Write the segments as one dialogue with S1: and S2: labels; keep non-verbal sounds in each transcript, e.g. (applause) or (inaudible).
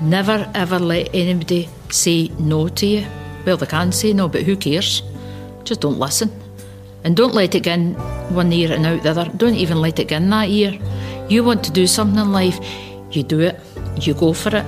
S1: Never ever let anybody say no to you. Well, they can say no, but who cares? Just don't listen. And don't let it in one ear and out the other. Don't even let it in that ear. You want to do something in life, you do it, you go for it.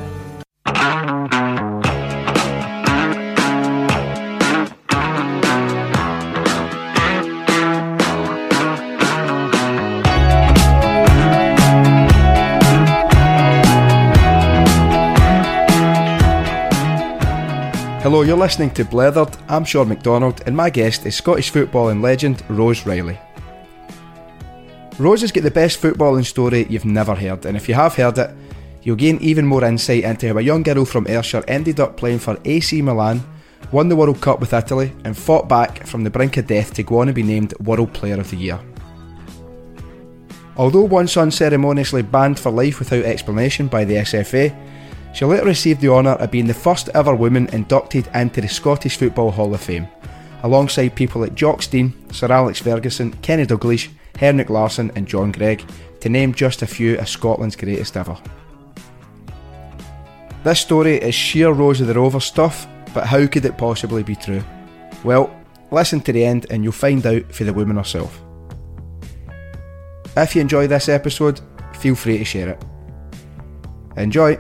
S2: Hello, you're listening to Blethered. I'm Sean McDonald, and my guest is Scottish footballing legend Rose Reilly. Rose has got the best footballing story you've never heard, and if you have heard it, you'll gain even more insight into how a young girl from Ayrshire ended up playing for AC Milan, won the World Cup with Italy, and fought back from the brink of death to go on and be named World Player of the Year. Although once unceremoniously banned for life without explanation by the SFA, she later received the honour of being the first ever woman inducted into the Scottish Football Hall of Fame, alongside people like Jock Stein, Sir Alex Ferguson, Kenny Dalglish, Henrik Larsson, and John Greig, to name just a few of Scotland's greatest ever. This story is sheer Rose of the Rover stuff, but how could it possibly be true? Well, listen to the end and you'll find out for the woman herself. If you enjoy this episode, feel free to share it. Enjoy!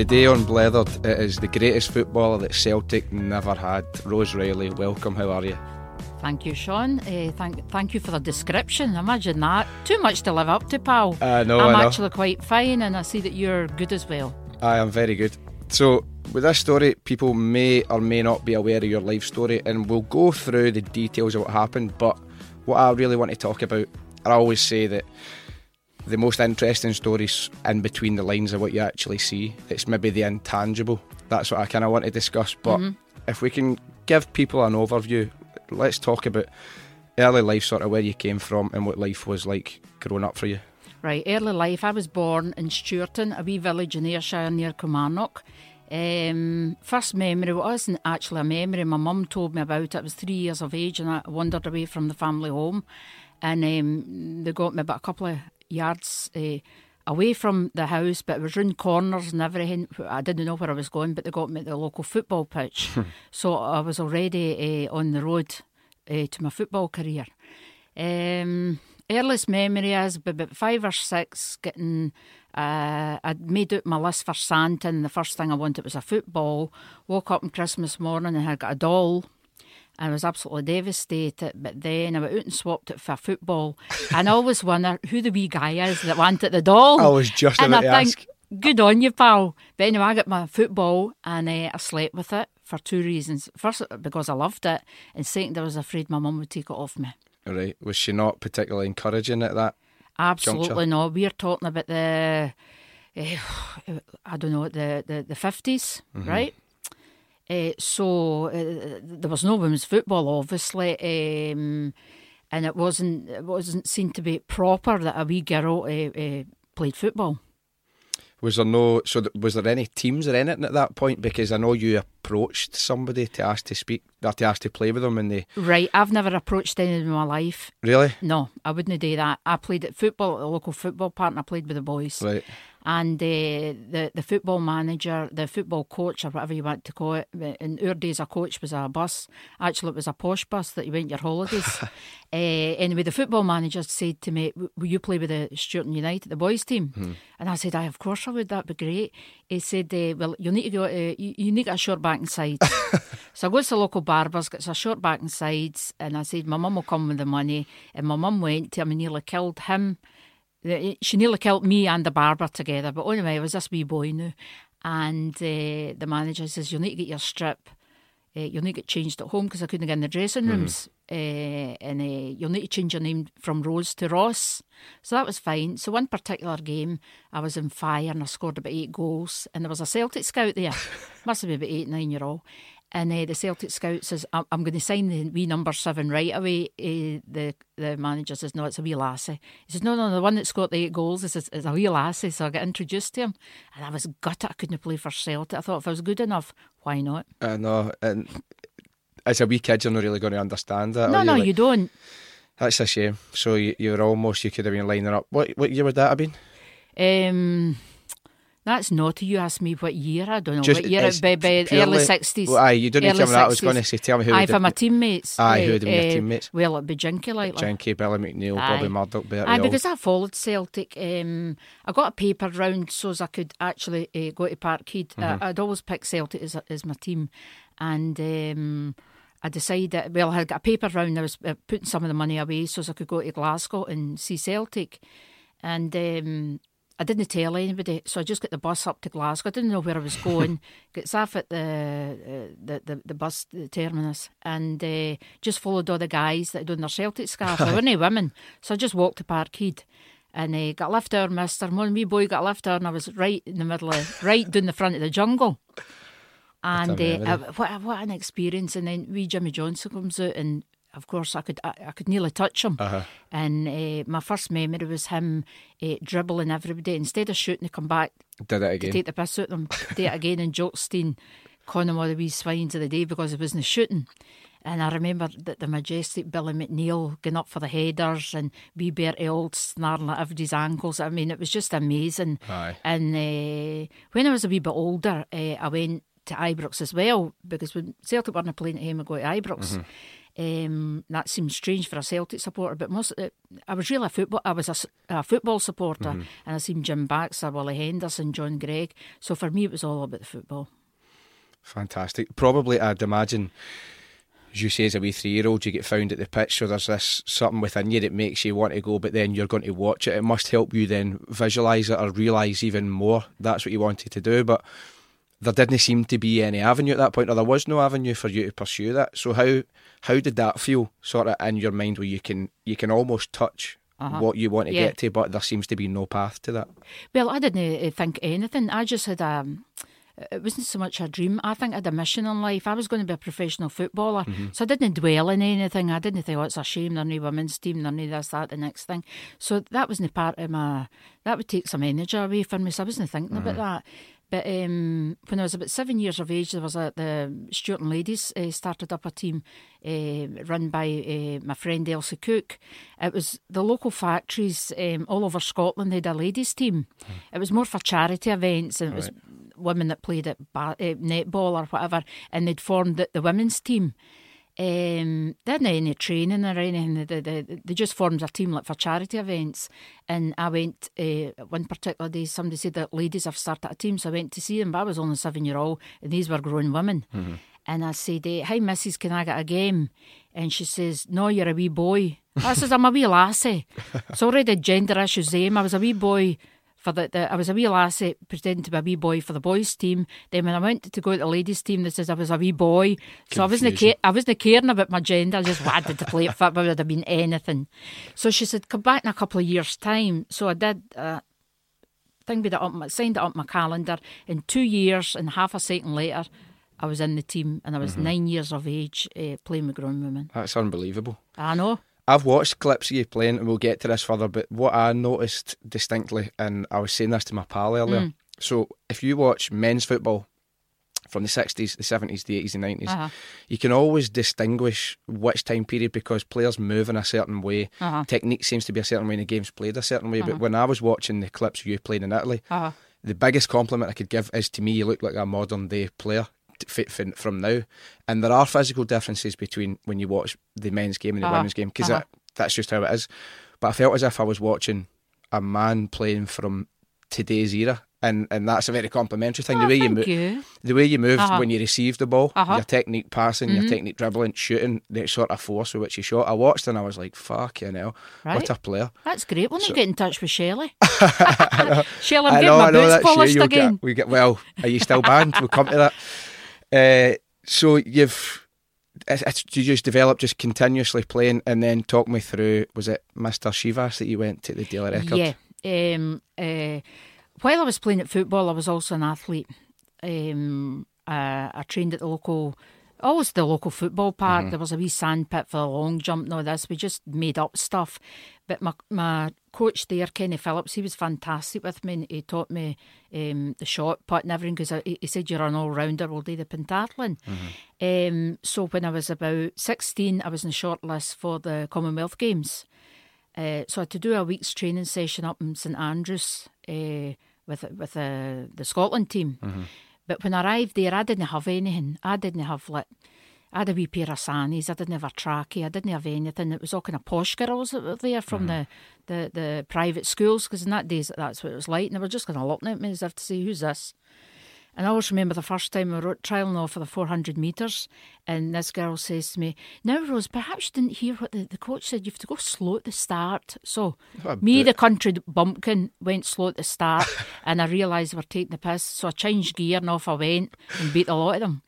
S2: Today on Blethered, it is the greatest footballer that Celtic never had. Rose Reilly, welcome, how are you?
S1: Thank you, Sean. Uh, thank, thank you for the description. Imagine that. Too much to live up to, pal.
S2: I know,
S1: I'm
S2: I know.
S1: actually quite fine, and I see that you're good as well.
S2: I am very good. So, with this story, people may or may not be aware of your life story, and we'll go through the details of what happened. But what I really want to talk about, I always say that the most interesting stories in between the lines of what you actually see. It's maybe the intangible. That's what I kind of want to discuss. But if we can give people an overview, let's talk about early life, sort of where you came from and what life was like growing up for you.
S1: Right, early life. I was born in Stewarton, a wee village in Ayrshire near Kilmarnock. Um, first memory wasn't actually a memory. My mum told me about it. I was three years of age and I wandered away from the family home. And um, they got me about a couple of yards uh, away from the house, but it was round corners and everything. I didn't know where I was going, but they got me to the local football pitch. so I was already uh, on the road uh, to my football career. Um, earliest memory is about five or six getting. Uh, I'd made out my list for Santa, and the first thing I wanted was a football. Woke up on Christmas morning and I got a doll. I was absolutely devastated, but then I went out and swapped it for football. and I always wonder who the wee guy is that wanted the doll.
S2: I was just
S1: and
S2: about
S1: I
S2: to
S1: think, good on you, pal. But anyway, I got my football and uh, I slept with it for two reasons. First, because I loved it, and second, I was afraid my mum would take it off me.
S2: Right. Was she not particularly encouraging at that?
S1: Absolutely
S2: Juncture.
S1: not. We're talking about the, eh, (sighs) I don't know, the the the 50s
S2: Mm-hmm.
S1: right? Uh, so uh, there was no women's football, obviously, um, and it wasn't it wasn't seen to be proper that a wee girl uh, uh, played football.
S2: Was there no? So th- was there any teams or anything at that point? Because I know you approached somebody to ask to speak, or to ask to play with them, and they
S1: Right, I've never approached anyone in my life.
S2: really
S1: No, I wouldn't do that. I played at football at the local football park, and I played with the boys.
S2: right.
S1: And uh, the the football manager, the football coach, or whatever you want to call it. In our days, a coach was a bus. Actually, it was a posh bus that you went your holidays. (laughs) uh, anyway, the football manager said to me, "Will you play with the Stewarton United, the boys team?" And I said, "I of course I would. That'd be great." He said, uh, "Well, you need to go. Uh, you, you need to get a short back and sides." (laughs) so I goes to the local barbers, gets a short back and sides, and I said, "My mum will come with the money." And my mum went to him and nearly killed him. The- She nearly killed me and the barber together, but anyway, it was this wee boy now. And uh, the manager says, You'll need to get your strip. Uh, you'll need to get changed at home because I couldn't get in the dressing rooms. Uh, and uh, you'll need to change your name from Rose to Ross. So that was fine. So, one particular game, I was in fire and I scored about eight goals. And there was a Celtic scout there, (laughs) must have been about eight, nine year old. And uh, the Celtic scout says, I'm, I'm going to sign the wee number seven right away. Uh, the the manager says, No, it's a wee lassie. He says, No, no, the one that's got the eight goals is, is a wee lassie. So I got introduced to him. And I was gutted I couldn't play for Celtic. I thought if I was good enough, why not?
S2: I know, and as a wee kid, you're not really going to understand that.
S1: no,
S2: are
S1: no,
S2: Like,
S1: you don't.
S2: That's a shame. So you, you were almost you could have been lining up. What what year would that have been?
S1: Um, that's naughty. You asked me what year. I don't know
S2: Just-
S1: what year.
S2: it's
S1: It, be, be
S2: purely-
S1: early sixties.
S2: Well, aye, you didn't
S1: Early
S2: tell me that. I was going to say, tell me who
S1: Aye,
S2: would
S1: for my teammates.
S2: Aye,
S1: eh,
S2: who would have been your teammates?
S1: Well, it'd be Jinky like.
S2: Jinky, Billy McNeill, Bobby Murdoch, Bertie
S1: Aye, because I followed Celtic. Um, I got a paper round so as I could actually uh, go to Parkhead.
S2: Mm-hmm.
S1: Uh, I'd always pick Celtic as, as my team, and um, I decided. Well, I had got a paper round. I was uh, putting some of the money away so as I could go to Glasgow and see Celtic, and. Um, I didn't tell anybody, so I just got the bus up to Glasgow. I didn't know where I was (laughs) going. Gets off at the uh, the, the the bus the terminus, and uh, just followed all the guys that had on their Celtic scarves. There weren't (laughs) any women, so I just walked to Parkhead. And uh, got left there, mister. One wee boy got left there, and I was right in the middle of, (laughs) right down the front of the jungle. And
S2: What
S1: uh, uh, what, what an experience! And then wee Jimmy Johnstone comes out, and of course I could I, I could nearly touch him.
S2: Uh-huh.
S1: And uh, my first memory was him uh, dribbling everybody. Instead of shooting, to come back
S2: Did it again.
S1: take the piss out of them, (laughs) do it again. And Jock Stein calling him all the wee swines of the day because he wasn't shooting. And I remember that the majestic Billy McNeill going up for the headers and wee Bertie Auld snarling at everybody's ankles. I mean, it was just amazing.
S2: Aye.
S1: And uh, when I was a wee bit older, uh, I went to Ibrox as well because when Celtic weren't playing at home, I go to Ibrox. Um, that seems strange for a Celtic supporter, but most uh, I was really a football. I was a, a football supporter, and I seen Jim Baxter, Willie Henderson, John Greig. So for me, it was all about the football.
S2: Fantastic. Probably, I'd imagine, as you say, as a wee three year old, you get found at the pitch, so there's this something within you that makes you want to go, but then you're going to watch it. It must help you then visualise it or realise even more that's what you wanted to do. But there didn't seem to be any avenue at that point, or there was no avenue for you to pursue that. So how how did that feel, sort of in your mind, where you can you can almost touch uh-huh. what you want to
S1: Yeah.
S2: get to, but there seems to be no path to that.
S1: Well, I didn't uh, think anything. I just had a. It wasn't so much a dream. I think I had a mission in life. I was going to be a professional footballer, mm-hmm. so I didn't dwell in anything. I didn't think, "Oh, it's a shame they're no women's team, they're no this, that, the next thing." So that wasn't part of my. That would take some energy away from me. So I wasn't thinking about mm-hmm. that. But um, when I was about seven years of age, there was a, the Stewarton Ladies uh, started up a team uh, run by uh, my friend Elsie Cook. It was the local factories um, all over Scotland. They had a ladies team. It was more for charity events, and it was women that played at ba- uh, netball or whatever, and they'd formed the, the women's team. Um, they hadn't any training or anything. They, they, they, just formed a team like for charity events. And I went uh, one particular day. Somebody said that ladies have started a team, so I went to see them. But I was only seven year old, and these were grown women. And I said, eh, "Hi, Missus, can I get a game?" And she says, "No, you're a wee boy." I says, "I'm a wee lassie." (laughs) so already gender issues there. I was a wee boy for the, the I was a wee lassie pretending to be a wee boy for the boys team. Then when I went to go to the ladies team, they says I was a wee boy. So I wasn't
S2: Confusion.
S1: ca- I wasn't caring about my gender. I just wanted to play at football. It would have been anything. So she said, "Come back in a couple of years' time." So I did. Uh, thing with it up, my, signed it up my calendar. In two years and half a second later, I was in the team, and I was nine years of age uh, playing with grown women.
S2: That's unbelievable.
S1: I know.
S2: I've watched clips of you playing, and we'll get to this further. But what I noticed distinctly, and I was saying this to my pal earlier.
S1: Mm.
S2: So if you watch men's football from the sixties, the seventies, the eighties, and 90s
S1: Uh-huh.
S2: you can always distinguish which time period because players move in a certain way.
S1: Uh-huh.
S2: Technique seems to be a certain way, and the game's played a certain way. But when I was watching the clips of you playing in Italy,
S1: Uh-huh.
S2: the biggest compliment I could give is to me, you look like a modern day player t- f- f- from now. And there are physical differences between when you watch the men's game and the
S1: Uh-huh.
S2: women's game because
S1: Uh-huh.
S2: that, that's just how it is. But I felt as if I was watching a man playing from today's era. And, and that's a very complimentary thing.
S1: Oh,
S2: the way you move,
S1: you.
S2: the way you move
S1: Uh-huh.
S2: when you receive the ball,
S1: Uh-huh.
S2: your technique passing, your technique dribbling, shooting, the sort of force with which you shot. I watched and I was like, "Fuck you know,
S1: Right.
S2: what a player!"
S1: That's great. We'll not get in touch with Shelley. (laughs) (laughs) Shelley, I'm
S2: I
S1: getting
S2: know,
S1: my boots polished again.
S2: Get, we get well. Are you still banned? we'll come to that. (laughs) Uh, so you've it's, you just developed just continuously playing, and then talk me through. Was it Mister Shivas that you went to the Daily Record?
S1: Yeah. Um, uh, while I was playing at football, I was also an athlete. Um, uh, I trained at the local Always the local football park. Mm-hmm. There was a wee sand pit for the long jump and all this. We just made up stuff. But my my coach there, Kenny Phillips, he was fantastic with me. he taught me um, the shot put and everything because he, he, said you're an all rounder. We'll do the pentathlon. Mm-hmm. Um, so when I was about 16, I was in the short list for the Commonwealth Games. Uh, so I had to do a week's training session up in St Andrews uh, with with uh, the Scotland team. Mm-hmm. But when I arrived there, I didn't have anything. I didn't have like. I had a wee pair of sannies. I didn't have a trackie. I didn't have anything. It was all kind of posh girls that were there from mm-hmm. the, the, the private schools because in that days that's what it was like. And they were just kind of looking at me as if to say, "Who's this?" And I always remember the first time we were trialling off for the 400 metres, and this girl says to me, Now, Rose, perhaps you didn't hear what the, the coach said. You have to go slow at the start. So, oh, me, the country bumpkin, went slow at the start, (laughs) and I realised we were taking the piss. So, I changed gear and off I went and beat a lot of them.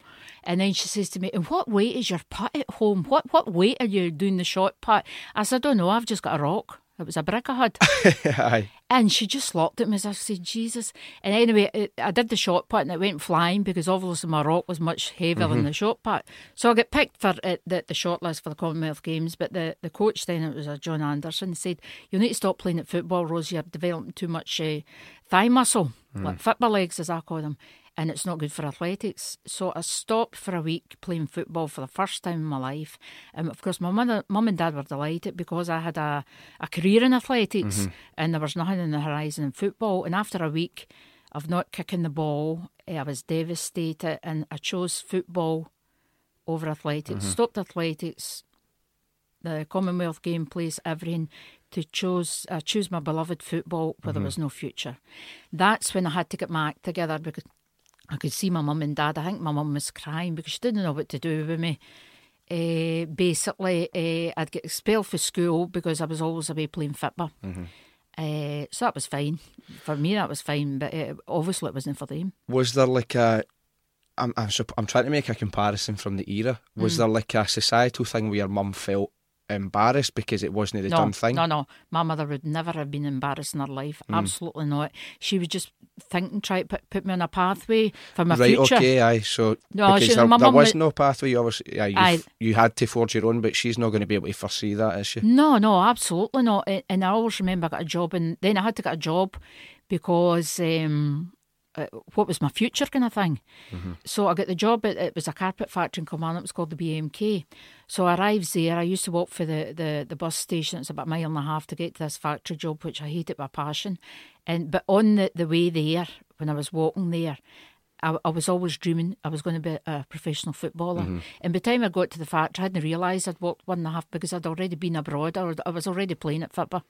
S1: And then she says to me, "In what weight is your putt at home? What what weight are you doing the shot putt? I said, I don't know, I've just got a rock. It was a brick I had. (laughs) Aye. and she just looked at me as I said, Jesus. And anyway, it, I did the shot put and it went flying because obviously my rock was much heavier mm-hmm. than the shot put. So I got picked for it, the, the shot list for the Commonwealth Games. But the, the coach then, it was a John Anderson, said, You need to stop playing at football, Rose. You're developing too much uh, thigh muscle, mm. like football legs, as I call them and it's not good for athletics. So I stopped for a week playing football for the first time in my life. And of course, my mum, mum and dad were delighted because I had a, a career in athletics mm-hmm. and there was nothing in the horizon in football. And after a week of not kicking the ball, eh, I was devastated and I chose football over athletics. Mm-hmm. Stopped athletics, the Commonwealth game plays everything to choose uh, choose my beloved football where mm-hmm. there was no future. That's when I had to get my act together because I could see my mum and dad. I think my mum was crying because she didn't know what to do with me. Uh, basically, uh, I'd get expelled from school because I was always away playing football. Mm-hmm. Uh, so that was fine. For me, that was fine, but obviously it wasn't for them.
S2: Was there like a. I'm, I'm, I'm trying to make a comparison from the era. Was mm. there like a societal thing where your mum felt embarrassed because it wasn't the
S1: no,
S2: done thing?
S1: No, no. My mother would never have been embarrassed in her life. Mm. Absolutely not. She was just thinking, try to put, put me on a pathway for my
S2: right,
S1: future.
S2: Right, okay, aye. So no, because she, there, there was no pathway. You obviously, yeah, you, you had to forge your own, but she's not going to be able to foresee that, is she?
S1: No, no, absolutely not. And I always remember I got a job, and then I had to get a job because. Um, uh, what was my future kind of thing. Mm-hmm. So I got the job. At, it was a carpet factory in Kilmarnock. It was called the BMK. So I arrived there. I used to walk for the, the, the bus station. It's about a mile and a half to get to this factory job, which I hated by passion. And but on the, the way there, when I was walking there, I, I was always dreaming I was going to be a professional footballer. Mm-hmm. And by the time I got to the factory, I hadn't realised I'd walked one and a half because I'd already been abroad or I was already playing at football.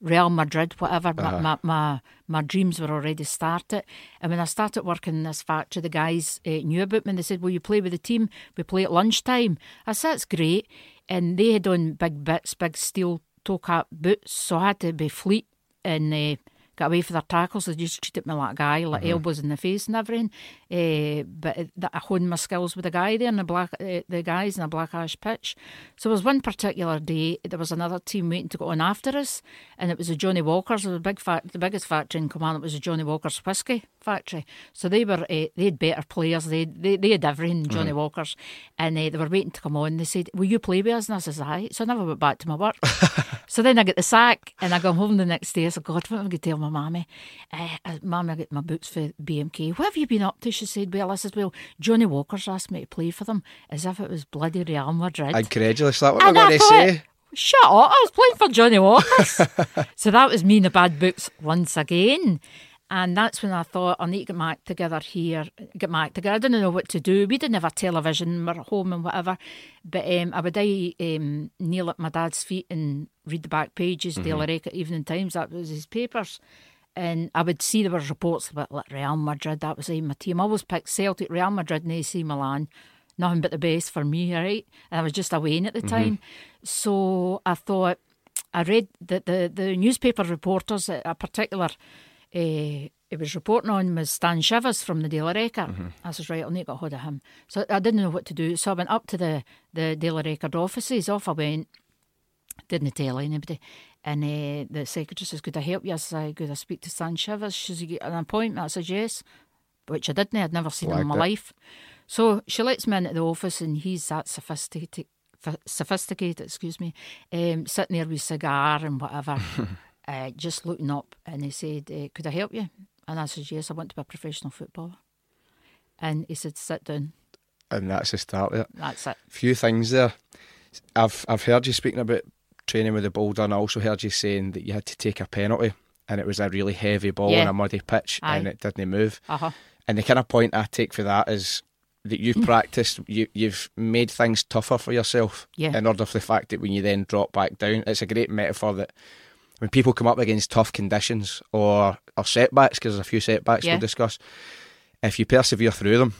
S1: Real Madrid, whatever. Uh-huh. My, my, my, dreams were already started. And when I started working in this factory, the guys uh, knew about me and they said, "Well, you play with the team? We play at lunchtime. I said, That's great. And they had on big bits, big steel toe cap boots. So I had to be fleet and uh, got away for their tackles. They just treated me like a guy, like mm-hmm. elbows in the face and everything. Uh, but that I honed my skills with the guy there and the black, uh, the guys in the black ash pitch. So there was one particular day there was another team waiting to go on after us, and it was the Johnnie Walkers. The big fact, the biggest factory in Command. It was the Johnnie Walkers whiskey factory. So they were uh, they had better players. They they, they had everything. Johnnie mm-hmm. Walkers, and they were waiting to come on. They said, "Will you play with us?" And I says, "Aye." So I never went back to my work. (laughs) so then I get the sack, and I go home the next day. I said, "God, what am I going to tell my mammy. Uh, mammy, I get my boots for BMK. What have you been up to? She said, Well, I said, Well, Johnnie Walker's asked me to play for them as if it was bloody Real Madrid.
S2: Incredulous, that what I'm going to say.
S1: Shut up, I was playing for Johnnie Walker's. (laughs) so that was me in the bad books once again. And that's when I thought, I need to get my act together here, get my act together. I didn't know what to do. We didn't have a television, we were at home and whatever. But um, I would I, um, kneel at my dad's feet and read the back pages, mm-hmm. Daily Record, Evening Times, that was his papers. And I would see there were reports about like Real Madrid, that was my team. I always picked Celtic, Real Madrid, and AC Milan. Nothing but the best for me, right? And I was just away at the mm-hmm. time. So I thought, I read that the, the newspaper reporters, a particular uh, he was reporting on was Stan Shivas from the Daily Record. Mm-hmm. I says, right, I'll need to get hold of him. So I didn't know what to do. So I went up to the, the Daily Record offices. Off I went, didn't tell anybody. And uh, the secretary says, Could I help you? I said, Could I speak to Stan Shivas? She said, An appointment? I said, Yes, which I didn't. I'd never seen him in my it. life. So she lets me into the office, and he's that sophisticated, sophisticated, excuse me, um, sitting there with cigar and whatever, (laughs) uh, just looking up. And he said, uh, "Could I help you?" And I said, "Yes, I want to be a professional footballer." And he said, "Sit down."
S2: And that's the start of it.
S1: That's it.
S2: Few things there. I've I've heard you speaking about training with the boulder, and I also heard you saying that you had to take a penalty, and it was a really heavy ball
S1: Yeah.
S2: on a muddy pitch,
S1: Aye.
S2: and it didn't move.
S1: Uh huh.
S2: And the kind of point I take for that is that you've (laughs) practiced, you, you've made things tougher for yourself
S1: Yeah.
S2: in order for the fact that when you then drop back down, it's a great metaphor that when people come up against tough conditions or, or setbacks, because there's a few setbacks
S1: Yeah.
S2: we'll discuss, if you persevere through them,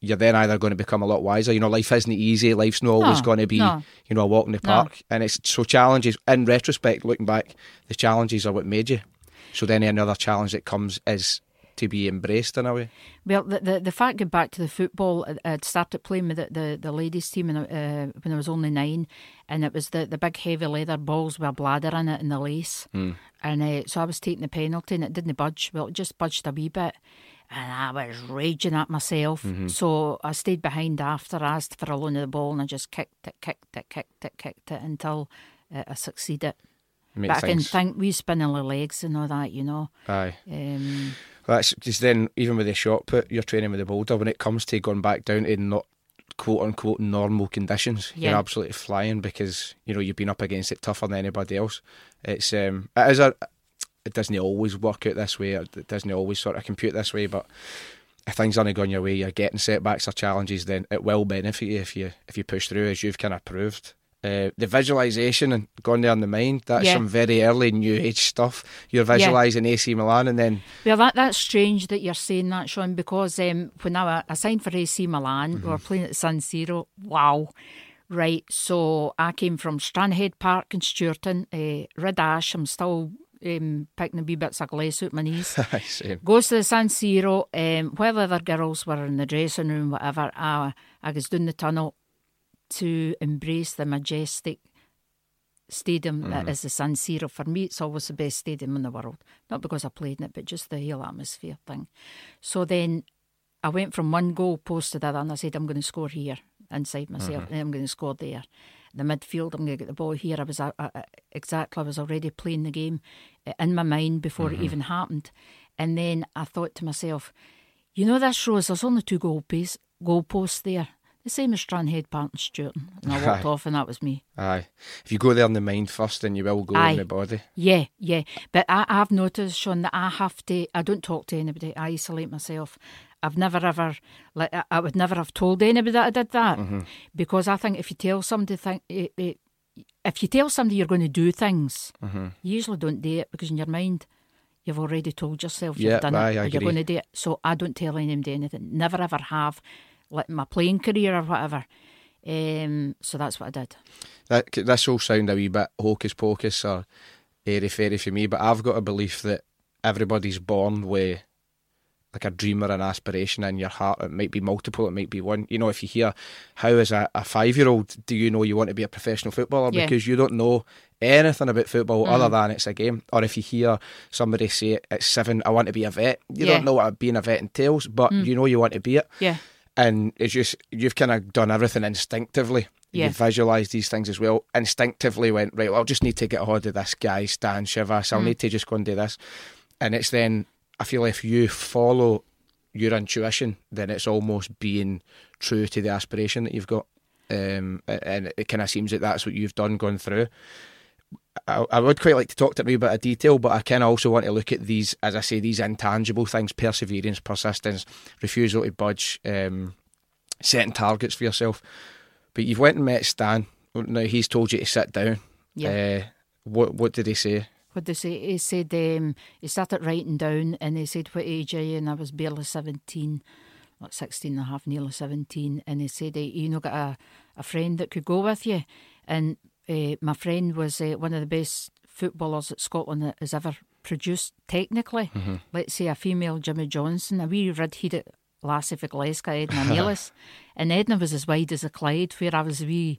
S2: you're then either going to become a lot wiser. You know, life isn't easy. Life's not always
S1: No,
S2: going to be,
S1: no.
S2: you know, a walk in the
S1: No.
S2: park. And it's so challenges, in retrospect, looking back, the challenges are what made you. So then another challenge that comes is to be embraced in a way.
S1: Well, the, the the fact going back to the football, I- I'd started playing with the, the, the ladies team and, uh, when I was only nine, and it was the, the big heavy leather balls with a bladder in it and the lace,
S2: Hmm.
S1: and uh, so I was taking the penalty and it didn't budge. Well, it just budged a wee bit, and I was raging at myself.
S2: Mm-hmm.
S1: So I stayed behind after, I asked for a loan of the ball, and I just kicked it, kicked it, kicked it, kicked it until uh, I succeeded.
S2: Make
S1: but I can think we spinning the legs and all that, you know.
S2: aye.
S1: Um,
S2: that's just then, even with the shot put, you're training with a boulder. When it comes to going back down to not quote unquote normal conditions, you're absolutely flying because you know you've been up against it tougher than anybody else. It's um, it is a, it doesn't always work out this way. It doesn't always sort of compute this way, but. If things aren't going your way, you're getting setbacks or challenges, then it will benefit you if you if you push through, as you've kind of proved. Uh, the visualization and going there in the mind, that's
S1: Yeah.
S2: some very early new age stuff. You're visualizing AC Milan and then
S1: Well, that that's strange that you're saying that, Sean, because um, when I, I signed for AC Milan, we were playing at the San Siro. Wow. Right, so I came from Stranhead Park in Stewarton, uh, Red Ash. I'm still um, picking a wee bits of glass out my knees. (laughs) Goes to the San Siro. Um, while the other girls were in the dressing room, whatever, I, I was down the tunnel to embrace the majestic stadium that is the San Siro. For me, it's always the best stadium in the world. Not because I played in it, but just the whole atmosphere thing. So then I went from one goal post to the other and I said, I'm going to score here inside myself, and I'm going to score there. The midfield, I'm going to get the ball here. I was uh, uh, exactly, I was already playing the game uh, in my mind before it even happened. And then I thought to myself, you know, this shows there's only two goal, pace, goal posts there. The same as Stranhead Park and Stewarton. And I walked
S2: Aye.
S1: off, and that was me.
S2: Aye. If you go there in the mind first, then you will go
S1: Aye.
S2: in the body.
S1: Yeah, yeah. But I, I've noticed, Sean, that I have to, I don't talk to anybody. I isolate myself. I've never ever, like, I- I would never have told anybody that I did that. Because I think if you tell somebody, think, eh, eh, if you tell somebody you're going to do things, you usually don't do it because in your mind, you've already told yourself
S2: Yeah,
S1: you've done
S2: aye,
S1: it
S2: I
S1: or you're going to do it. So I don't tell anybody anything. Never ever have, like my playing career or whatever. Um, so that's what I did.
S2: That this will sound a wee bit hocus pocus or airy fairy for me, but I've got a belief that everybody's born with like a dream or an aspiration in your heart. It might be multiple, it might be one. You know, if you hear how as a, a five year old do you know you want to be a professional footballer
S1: Yeah.
S2: because you don't know anything about football other than it's a game. Or if you hear somebody say at seven, I want to be a vet, you
S1: Yeah.
S2: don't know what being a vet entails, but you know you want to be it.
S1: Yeah.
S2: And it's just you've kind of done everything instinctively.
S1: Yeah.
S2: You've visualised these things as well. Instinctively went right. Well, I'll just need to get a hold of this guy, Stan Shivas. I'll need to just go and do this, and it's then I feel if you follow your intuition, then it's almost being true to the aspiration that you've got, um, and it kind of seems that that's what you've done going through. I, I would quite like to talk to a wee bit of detail, but I kind of also want to look at these, as I say, these intangible things: perseverance, persistence, refusal to budge, um, setting targets for yourself. But you've went and met Stan. Now he's told you to sit down.
S1: Yeah.
S2: Uh, what what did he say?
S1: What they say? He said um, he started writing down and he said, What age are you? And I was barely 17, like 16 and a half, nearly 17. And he said, "Eh, You know, got a, a friend that could go with you. And uh, my friend was uh, one of the best footballers that Scotland has ever produced, technically. Let's say a female Jimmy Johnstone, a wee red headed lassie for Glasgow, Edna (laughs) Neillis. and Edna was as wide as a Clyde, where I was a wee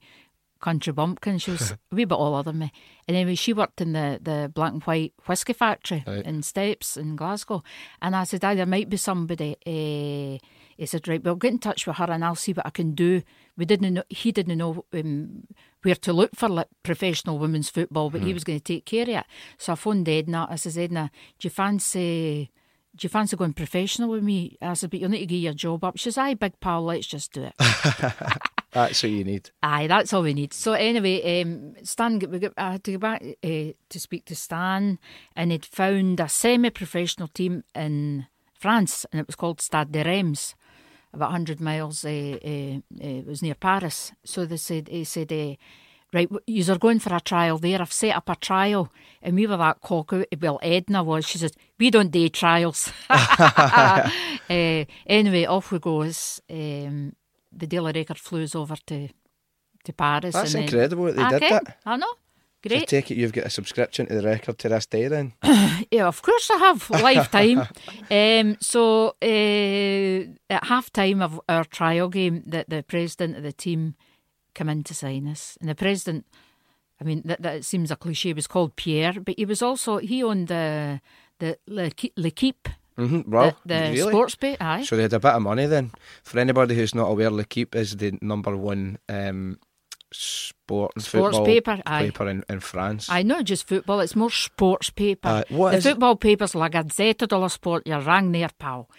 S1: country bumpkin. She was (laughs) a wee bit older than me. And anyway, she worked in the, the black and white whisky factory
S2: Right.
S1: in Stepps in Glasgow. And I said, Aye, there might be somebody. Uh, he said, right, well, get in touch with her and I'll see what I can do. We didn't know, he didn't know um, where to look for like, professional women's football, but he was going to take care of it. So I phoned Edna. I says, Edna, do you fancy, do you fancy going professional with me? I said, but you'll need to give your job up. She says, aye, big pal, let's just do it. (laughs)
S2: That's what you need.
S1: Aye, that's all we need. So anyway, um, Stan, we got, I had to go back uh, to speak to Stan, and he'd found a semi-professional team in France, and it was called Stade de Reims, about hundred miles. Uh, uh, it was near Paris. So they said, he said, uh, right, you are going for a trial there. I've set up a trial, and we were that cock out. Well, Edna was. She says we don't do trials. (laughs) uh, anyway, off we goes. Um, the Daily Record flew us over to to Paris.
S2: That's incredible that they
S1: I
S2: did that.
S1: I know.
S2: So I take it you've got a subscription to the record to this day then. (coughs)
S1: Yeah, of course I have (laughs) lifetime. um, so uh, at half time of our trial game, that the president of the team come in to sign us, and the president. I mean, that, that seems a cliche. Was called Pierre, but he was also he owned the the L'Equipe, L'Equipe
S2: hmm Well,
S1: the, the
S2: really?
S1: sports pay. Aye,
S2: So they had a bit of money then. For anybody who's not aware, L'Equipe is the number one um, sports,
S1: sports
S2: football
S1: paper.
S2: Paper in, in France.
S1: I know just football. It's more sports paper.
S2: Uh, what
S1: the
S2: is it?
S1: football papers, La Gazzetta dello Sport, you rang there, pal.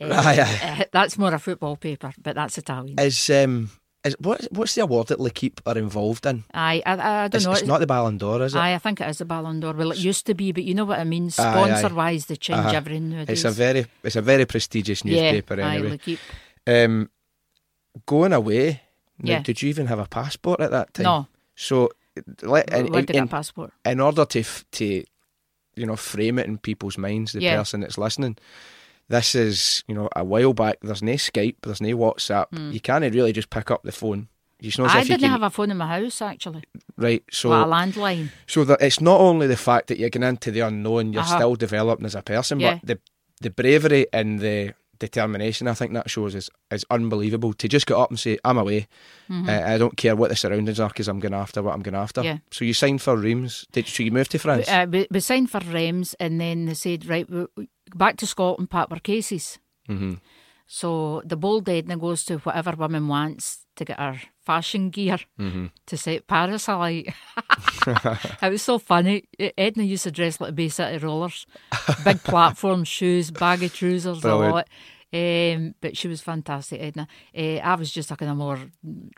S1: Uh, (laughs)
S2: Aye, aye.
S1: uh, that's more a football paper, but that's Italian.
S2: Is um is what what's the award that L'Equipe are involved in?
S1: Aye, I, I, I don't
S2: It's,
S1: know.
S2: it's not the Ballon d'Or, is it?
S1: Aye, I think it is the Ballon d'Or. Well, it used to be, but you know what I mean.
S2: Aye, aye.
S1: Sponsor wise, they change
S2: Uh-huh.
S1: everything nowadays.
S2: It's a very it's a very prestigious newspaper
S1: yeah,
S2: anyway.
S1: Aye, L'Equipe.
S2: Um, going away. Now,
S1: Yeah.
S2: Did you even have a passport at that time?
S1: No,
S2: So, let, in,
S1: where to get a
S2: in,
S1: passport?
S2: in order to f- to you know frame it in people's minds, the
S1: Yeah.
S2: person that's listening, this is you know a while back. There's no Skype. There's no WhatsApp. You can't really just pick up the phone. You
S1: Hmm. I didn't
S2: can,
S1: have a phone in my house actually.
S2: right. So,
S1: a landline.
S2: so that it's not only the fact that you're getting into the unknown, you're
S1: Uh-huh.
S2: still developing as a person,
S1: Yeah.
S2: but the the bravery and the determination I think that shows is is unbelievable. To just get up and say, "I'm away. Uh, I don't care what the surroundings are because I'm going after what I'm going after."
S1: Mm-hmm. Yeah.
S2: So you signed for Reims. Did so you move to France?
S1: Uh, we, we signed for Reims, and then they said, right, we, we, back to Scotland, pack our cases.
S2: hmm
S1: So the bold Edna goes to whatever woman wants to get her fashion gear
S2: hmm
S1: to set Paris alight. (laughs) (laughs) it was so funny. Edna used to dress like a Bay City rollers, big (laughs) platform shoes, baggy trousers, a lot. Um, but she was fantastic, Edna. Uh, I was just a kind of more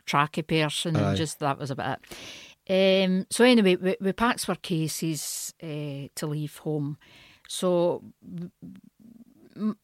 S1: tracky person,
S2: Aye.
S1: and just that was about it. Um, so anyway, we, we packed our cases uh, to leave home. So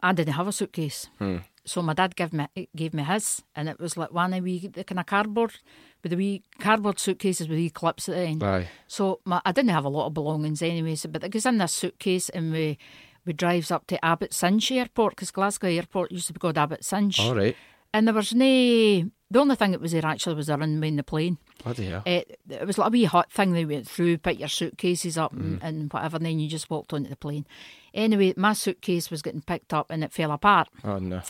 S1: I didn't have a suitcase.
S2: Hmm.
S1: So my dad gave me gave me his, and it was like one of wee the kind of cardboard with the wee cardboard suitcases with wee clips at the end.
S2: Aye.
S1: So my, I didn't have a lot of belongings anyway. So, but it goes in this suitcase, and we we drives up to Abbotsinch Airport because Glasgow Airport used to be called Abbotsinch,
S2: All right.
S1: and there was no. The only thing that was there actually was the runway in the plane.
S2: Bloody hell.
S1: It, it was like a wee hot thing they went through, pick your suitcases up
S2: Mm.
S1: and, and whatever, and then you just walked onto the plane. Anyway, my suitcase was getting picked up and it fell apart.
S2: Oh no.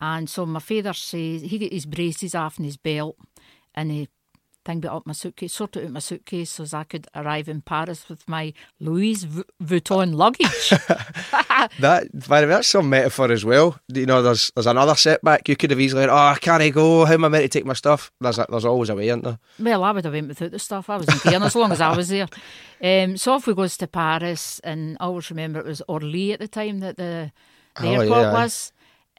S1: And so my father says he got his braces off and his belt and he thinged it up my suitcase, sorted out my suitcase so as I could arrive in Paris with my Louis Vuitton luggage. (laughs)
S2: That by the way, that's some metaphor as well. You know, there's there's another setback. You could have easily, oh, I can't go. How am I meant to take my stuff? There's a, there's always a way, isn't there?
S1: well, I would have went without the stuff. I was in Cairn as long as I was there. (laughs) Um, so off we goes to Paris, and I always remember it was Orly at the time that the, the
S2: Oh,
S1: airport
S2: yeah,
S1: was.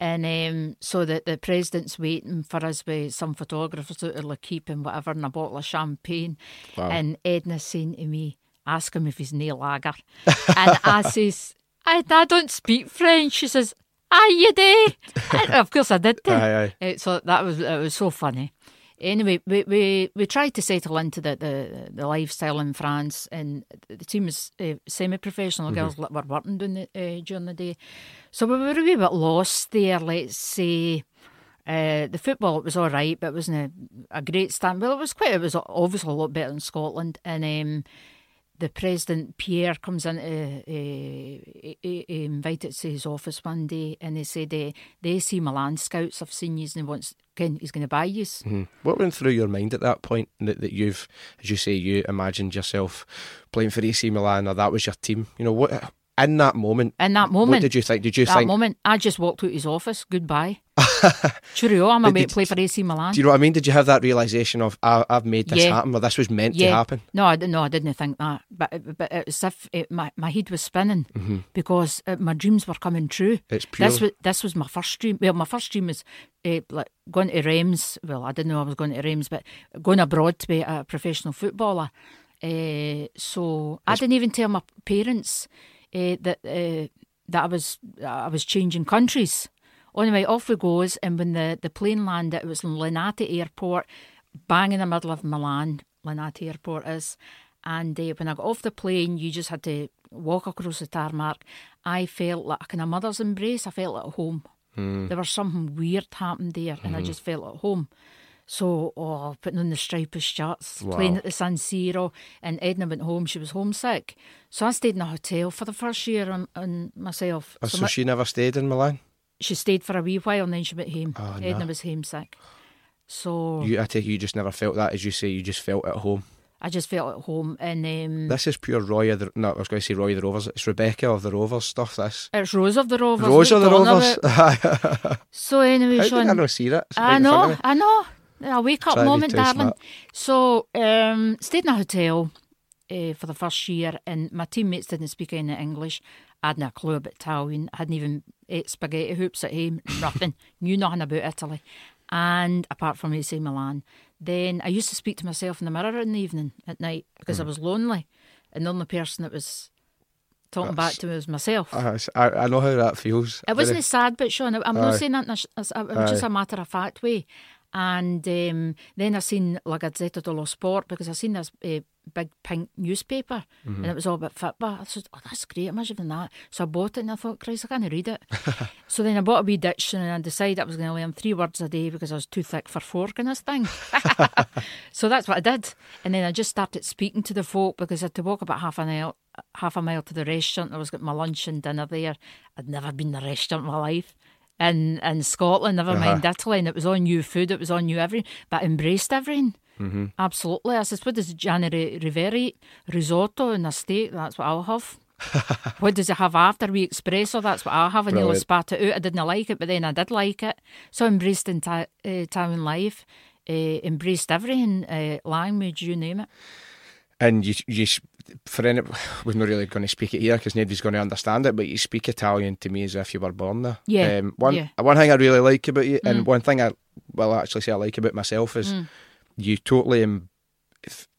S1: And um, so that the president's waiting for us with some photographers out of L'Equipe and whatever, and a bottle of champagne.
S2: Wow.
S1: And Edna's saying to me, ask him if he's nail lager. (laughs) and I says, I, I don't speak French. She says, Aye, you. (laughs) And of course I did.
S2: Aye, aye.
S1: So that was it was so funny. Anyway, we, we, we tried to settle into the, the, the lifestyle in France, and the team was uh, semi-professional girls that were working during the, uh, during the day. So we were a wee bit lost there. Let's say uh, the football it was all right, but it wasn't a, a great stand. Well, it was quite. It was obviously a lot better in Scotland, and um, the president Pierre comes in uh, he, he invited to his office one day, and he said, uh, "The AC Milan scouts have seen you, and he wants, Ken, he's going to buy you."
S2: Mhm. What went through your mind at that point that, that you've, as you say, you imagined yourself playing for AC Milan or that was your team? You know, what in that moment,
S1: In that moment, what
S2: did you think? Did you
S1: that
S2: think?
S1: moment, I just walked out his office. Goodbye. (laughs) Cheerio, I'm about to play for AC Milan.
S2: Do you know what I mean? Did you have that realization of I, I've made this
S1: Yeah.
S2: happen, or this was meant
S1: yeah.
S2: to happen?
S1: No, I, no, I didn't think that. But but it was as if it, my my head was spinning because uh, my dreams were coming true.
S2: Mm-hmm. It's pure.
S1: This was this was my first dream. Well, my first dream was uh, like going to Reims. Well, I didn't know I was going to Reims, but going abroad to be a professional footballer. Uh, so I didn't even tell my parents uh, that uh, that I was I was changing countries. Anyway, off we goes, and when the, the plane landed, it was in Linate Airport, bang in the middle of Milan. Linate Airport is, and uh, when I got off the plane, you just had to walk across the tarmac. I felt like a kind of mother's embrace. I felt at home. There was something weird happened there, and I just felt at home. So, oh, putting on the striped shirts, playing at the San Siro, and Edna went home. She was homesick, so I stayed in a hotel for the first year on, on myself.
S2: Oh,
S1: So
S2: so
S1: my-
S2: she never stayed in Milan.
S1: she stayed for a wee while, and then she went home.
S2: Oh, no.
S1: Edna was homesick, so
S2: You, I take you just never felt that, as you say. You just felt at home.
S1: I just felt at home. And um,
S2: This is pure Roy of the. No, I was going to say Roy of the Rovers. It's Rebecca of the Rovers stuff. This
S1: it's Rose of the Rovers.
S2: Rose of the Rovers. (laughs)
S1: So anyway, Sean,
S2: I not see that? It's
S1: I know. I know. A wake up
S2: Try
S1: moment, darling. So, um, stayed in a hotel uh, for the first year, and my teammates didn't speak any English. I hadn't a clue about Italian. I hadn't even ate spaghetti hoops at home. Nothing. Knew nothing about Italy. And apart from AC Milan, then I used to speak to myself in the mirror in the evening at night because
S2: Hmm.
S1: I was lonely, and the only person that was talking back to me was myself.
S2: Uh, I, I know how that feels.
S1: It wasn't a sad bit, Sean. I'm
S2: Aye.
S1: not saying that. in a sh- as- It was just a matter of fact way. And um, then I seen La Gazzetta dello Sport because I seen this uh, big pink newspaper
S2: Mm-hmm.
S1: and it was all about football. I said, "Oh, that's great! Imagine that." So I bought it and I thought, "Christ, I can't read it." (laughs) so then I bought a wee dictionary and I decided I was going to learn three words a day because I was too thick for fork in this thing. (laughs) so that's what I did. And then I just started speaking to the folk because I had to walk about half an hour, half a mile to the restaurant. I was getting my lunch and dinner there. I'd never been in a restaurant in my life. In, in Scotland, never mind Italy, and it was on new food, it was on new everything, but embraced everything. Mm-hmm. Absolutely. I said, what does Gianni Ri- Rivera eat? Risotto and a steak, that's what I'll have. (laughs) what does it have after? We espresso, that's what I have, and he'll spat it out. I didn't like it, but then I did like it. So I embraced Ita- uh, Italian life, uh, embraced everything, uh, language, you name it.
S2: And you, you, for any, we're not really going to speak it here because nobody's going to understand it. But you speak Italian to me as if you were born there.
S1: Yeah,
S2: Um, one,
S1: yeah.
S2: one thing I really like about you, and one thing I, will actually say I like about myself is
S1: Mm.
S2: you totally,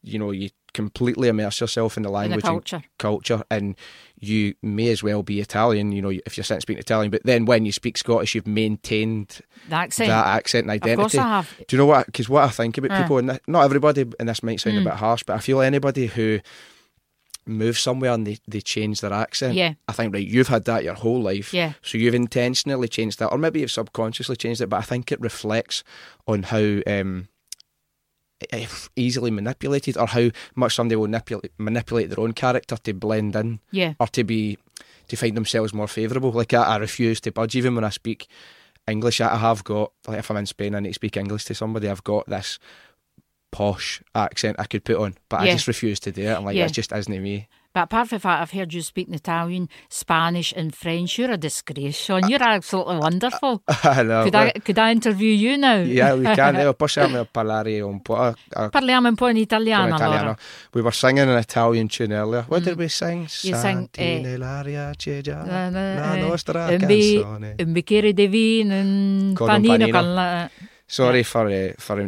S2: you know, you completely immerse yourself in the
S1: In the
S2: language and
S1: culture.
S2: culture, and you may as well be Italian. You know, if you're sitting speaking Italian, but then when you speak Scottish, you've maintained
S1: The accent.
S2: that accent and
S1: of
S2: identity.
S1: course I have.
S2: Do you know what? Because what I think about
S1: Uh.
S2: people, and not everybody, and this might
S1: Mm.
S2: sound a bit harsh, but I feel anybody who moves somewhere and they, they change their accent.
S1: Yeah.
S2: I think right, you've had that your whole life.
S1: Yeah.
S2: So you've intentionally changed that, or maybe you've subconsciously changed it. But I think it reflects on how um, easily manipulated, or how much somebody will manipulate manipulate their own character to blend in
S1: Yeah.
S2: or to be to find themselves more favourable. Like I, I refuse to budge even when I speak English. I have got like if I'm in Spain and I need to speak English to somebody, I've got this posh accent I could put on, but I just refuse to do it. I'm like,
S1: Yeah.
S2: it just isn't me.
S1: But apart from that, I've heard you speaking Italian, Spanish, and French. You're a disgrace, Sean. You're absolutely wonderful. (laughs)
S2: I know.
S1: Could I, could I interview you now?
S2: Yeah, we can. (laughs) Eh, Possiamo parlare un po'. uh, uh,
S1: Parliamo un po' in italiano,
S2: italiano.
S1: allora.
S2: We were singing an Italian tune earlier. What did we sing?
S1: Mm. You sang, eh,
S2: nell'aria c'è già
S1: Eh,
S2: la
S1: eh,
S2: nostra
S1: un, bi-
S2: canzone.
S1: un bicchiere di vino, un
S2: Con un
S1: panino,
S2: panino.
S1: con la-
S2: Sorry for uh, for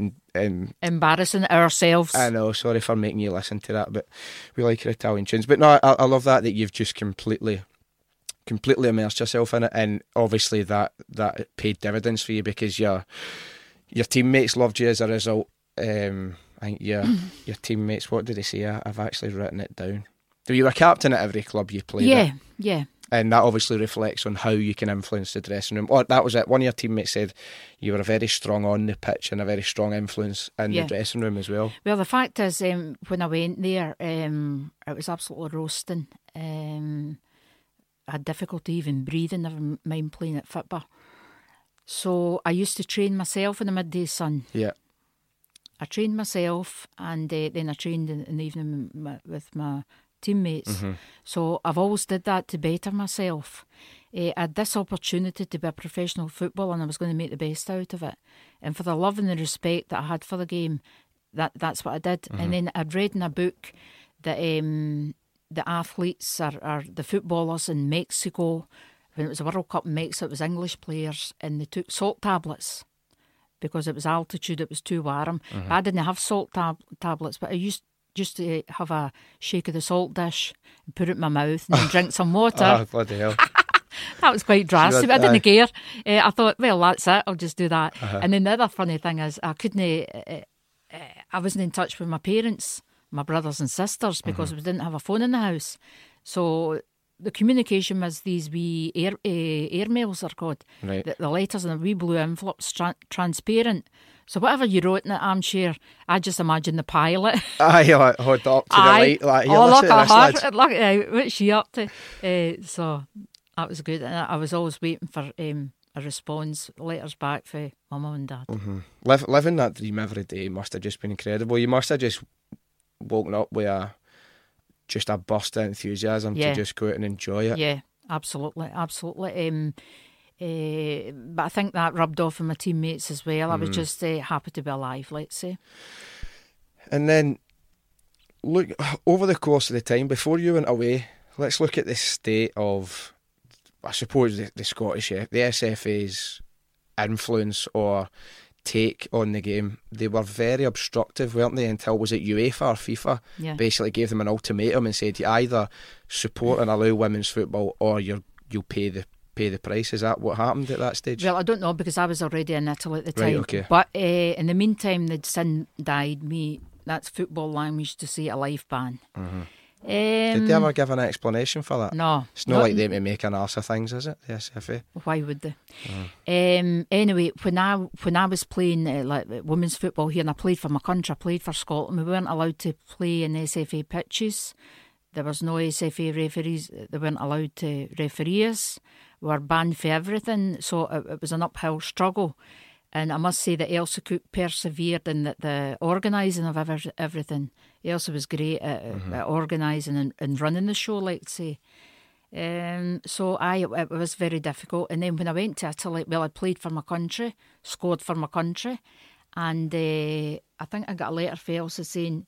S1: embarrassing ourselves.
S2: I know, sorry for making you listen to that, but we like your Italian tunes. But no, I, I love that that you've just completely, completely immersed yourself in it, and obviously that that paid dividends for you because your your teammates loved you as a result. Um, I think your your teammates. What did they say? I, I've actually written it down. So you were captain at every club you played.
S1: yeah,
S2: at,
S1: yeah.
S2: And that obviously reflects on how you can influence the dressing room. Or that was it. One of your teammates said you were very strong on the pitch and a very strong influence in
S1: Yeah.
S2: the dressing room as well.
S1: Well, the fact is, um, when I went there, um, it was absolutely roasting. Um, I had difficulty even breathing, never mind playing at football. So I used to train myself in the midday sun.
S2: Yeah.
S1: I trained myself, and uh, then I trained in, in the evening with my, with my teammates.
S2: Mm-hmm.
S1: So I've always did that to better myself. Uh, I had this opportunity to be a professional footballer, and I was going to make the best out of it. And for the love and the respect that I had for the game, that that's what I did.
S2: Mm-hmm.
S1: And then I'd read in a book that um, the athletes are, are the footballers in Mexico. When it was a World Cup in Mexico, it was English players, and they took salt tablets because it was altitude, it was too warm.
S2: Mm-hmm.
S1: I didn't have salt tab- tablets, but I used just to have a shake of the salt dish and put it in my mouth and then (laughs) drink some water.
S2: Oh, bloody hell. (laughs)
S1: That was quite drastic, I didn't care. Uh, I thought, well, that's it. I'll just do that.
S2: Uh-huh.
S1: And then the other funny thing is, I couldn't. Uh, uh, I wasn't in touch with my parents, my brothers and sisters, because
S2: Mm-hmm.
S1: we didn't have a phone in the house. So the communication was these wee air uh, airmails are called.
S2: Right.
S1: The, the letters in the wee blue envelopes, tra- transparent. So whatever you wrote in the armchair, I just imagine the pilot. (laughs)
S2: Aye, like, hold up to the
S1: Aye.
S2: light. Like,
S1: oh, look at her. (laughs) Look at what's she up to. Uh, so that was good. And I I was always waiting for um, a response, letters back for my mum and dad.
S2: Mm-hmm. Liv- living that dream every day must have just been incredible. You must have just woken up with a just a burst of enthusiasm
S1: Yeah.
S2: to just go out and enjoy it.
S1: Yeah, absolutely, absolutely. Um, uh, but I think that rubbed off on my teammates as well. I
S2: Mm.
S1: was just uh, happy to be alive, let's say.
S2: And then look over the course of the time before you went away. Let's look at the state of, I suppose, the, the Scottish, F- the SFA's influence or take on the game. They were very obstructive, weren't they? Until was it UEFA or FIFA
S1: Yeah.
S2: basically gave them an ultimatum and said you either support and allow women's football or you're you'll pay the pay the price. Is that what happened at that stage?
S1: Well, I don't know because I was already in Italy at the time.
S2: Right, okay.
S1: But uh, in the meantime, they'd sin died me. That's football language to say a life ban. Um,
S2: Did they ever give an explanation for that?
S1: No.
S2: It's not like they to make an arse of things, is it? The SFA.
S1: Why would they? Um, anyway, when I when I was playing uh, like women's football here, and I played for my country, I played for Scotland. We weren't allowed to play in SFA pitches. There was no SFA referees. They weren't allowed to referee us. We were banned for everything. So it, it was an uphill struggle. And I must say that Elsie Cook persevered in the, the organising of ever, everything. Elsie was great at, at organising and, and running the show, like say. Um, so I it was very difficult. And then when I went to Italy, well, I played for my country, scored for my country, and uh, I think I got a letter from Elsie saying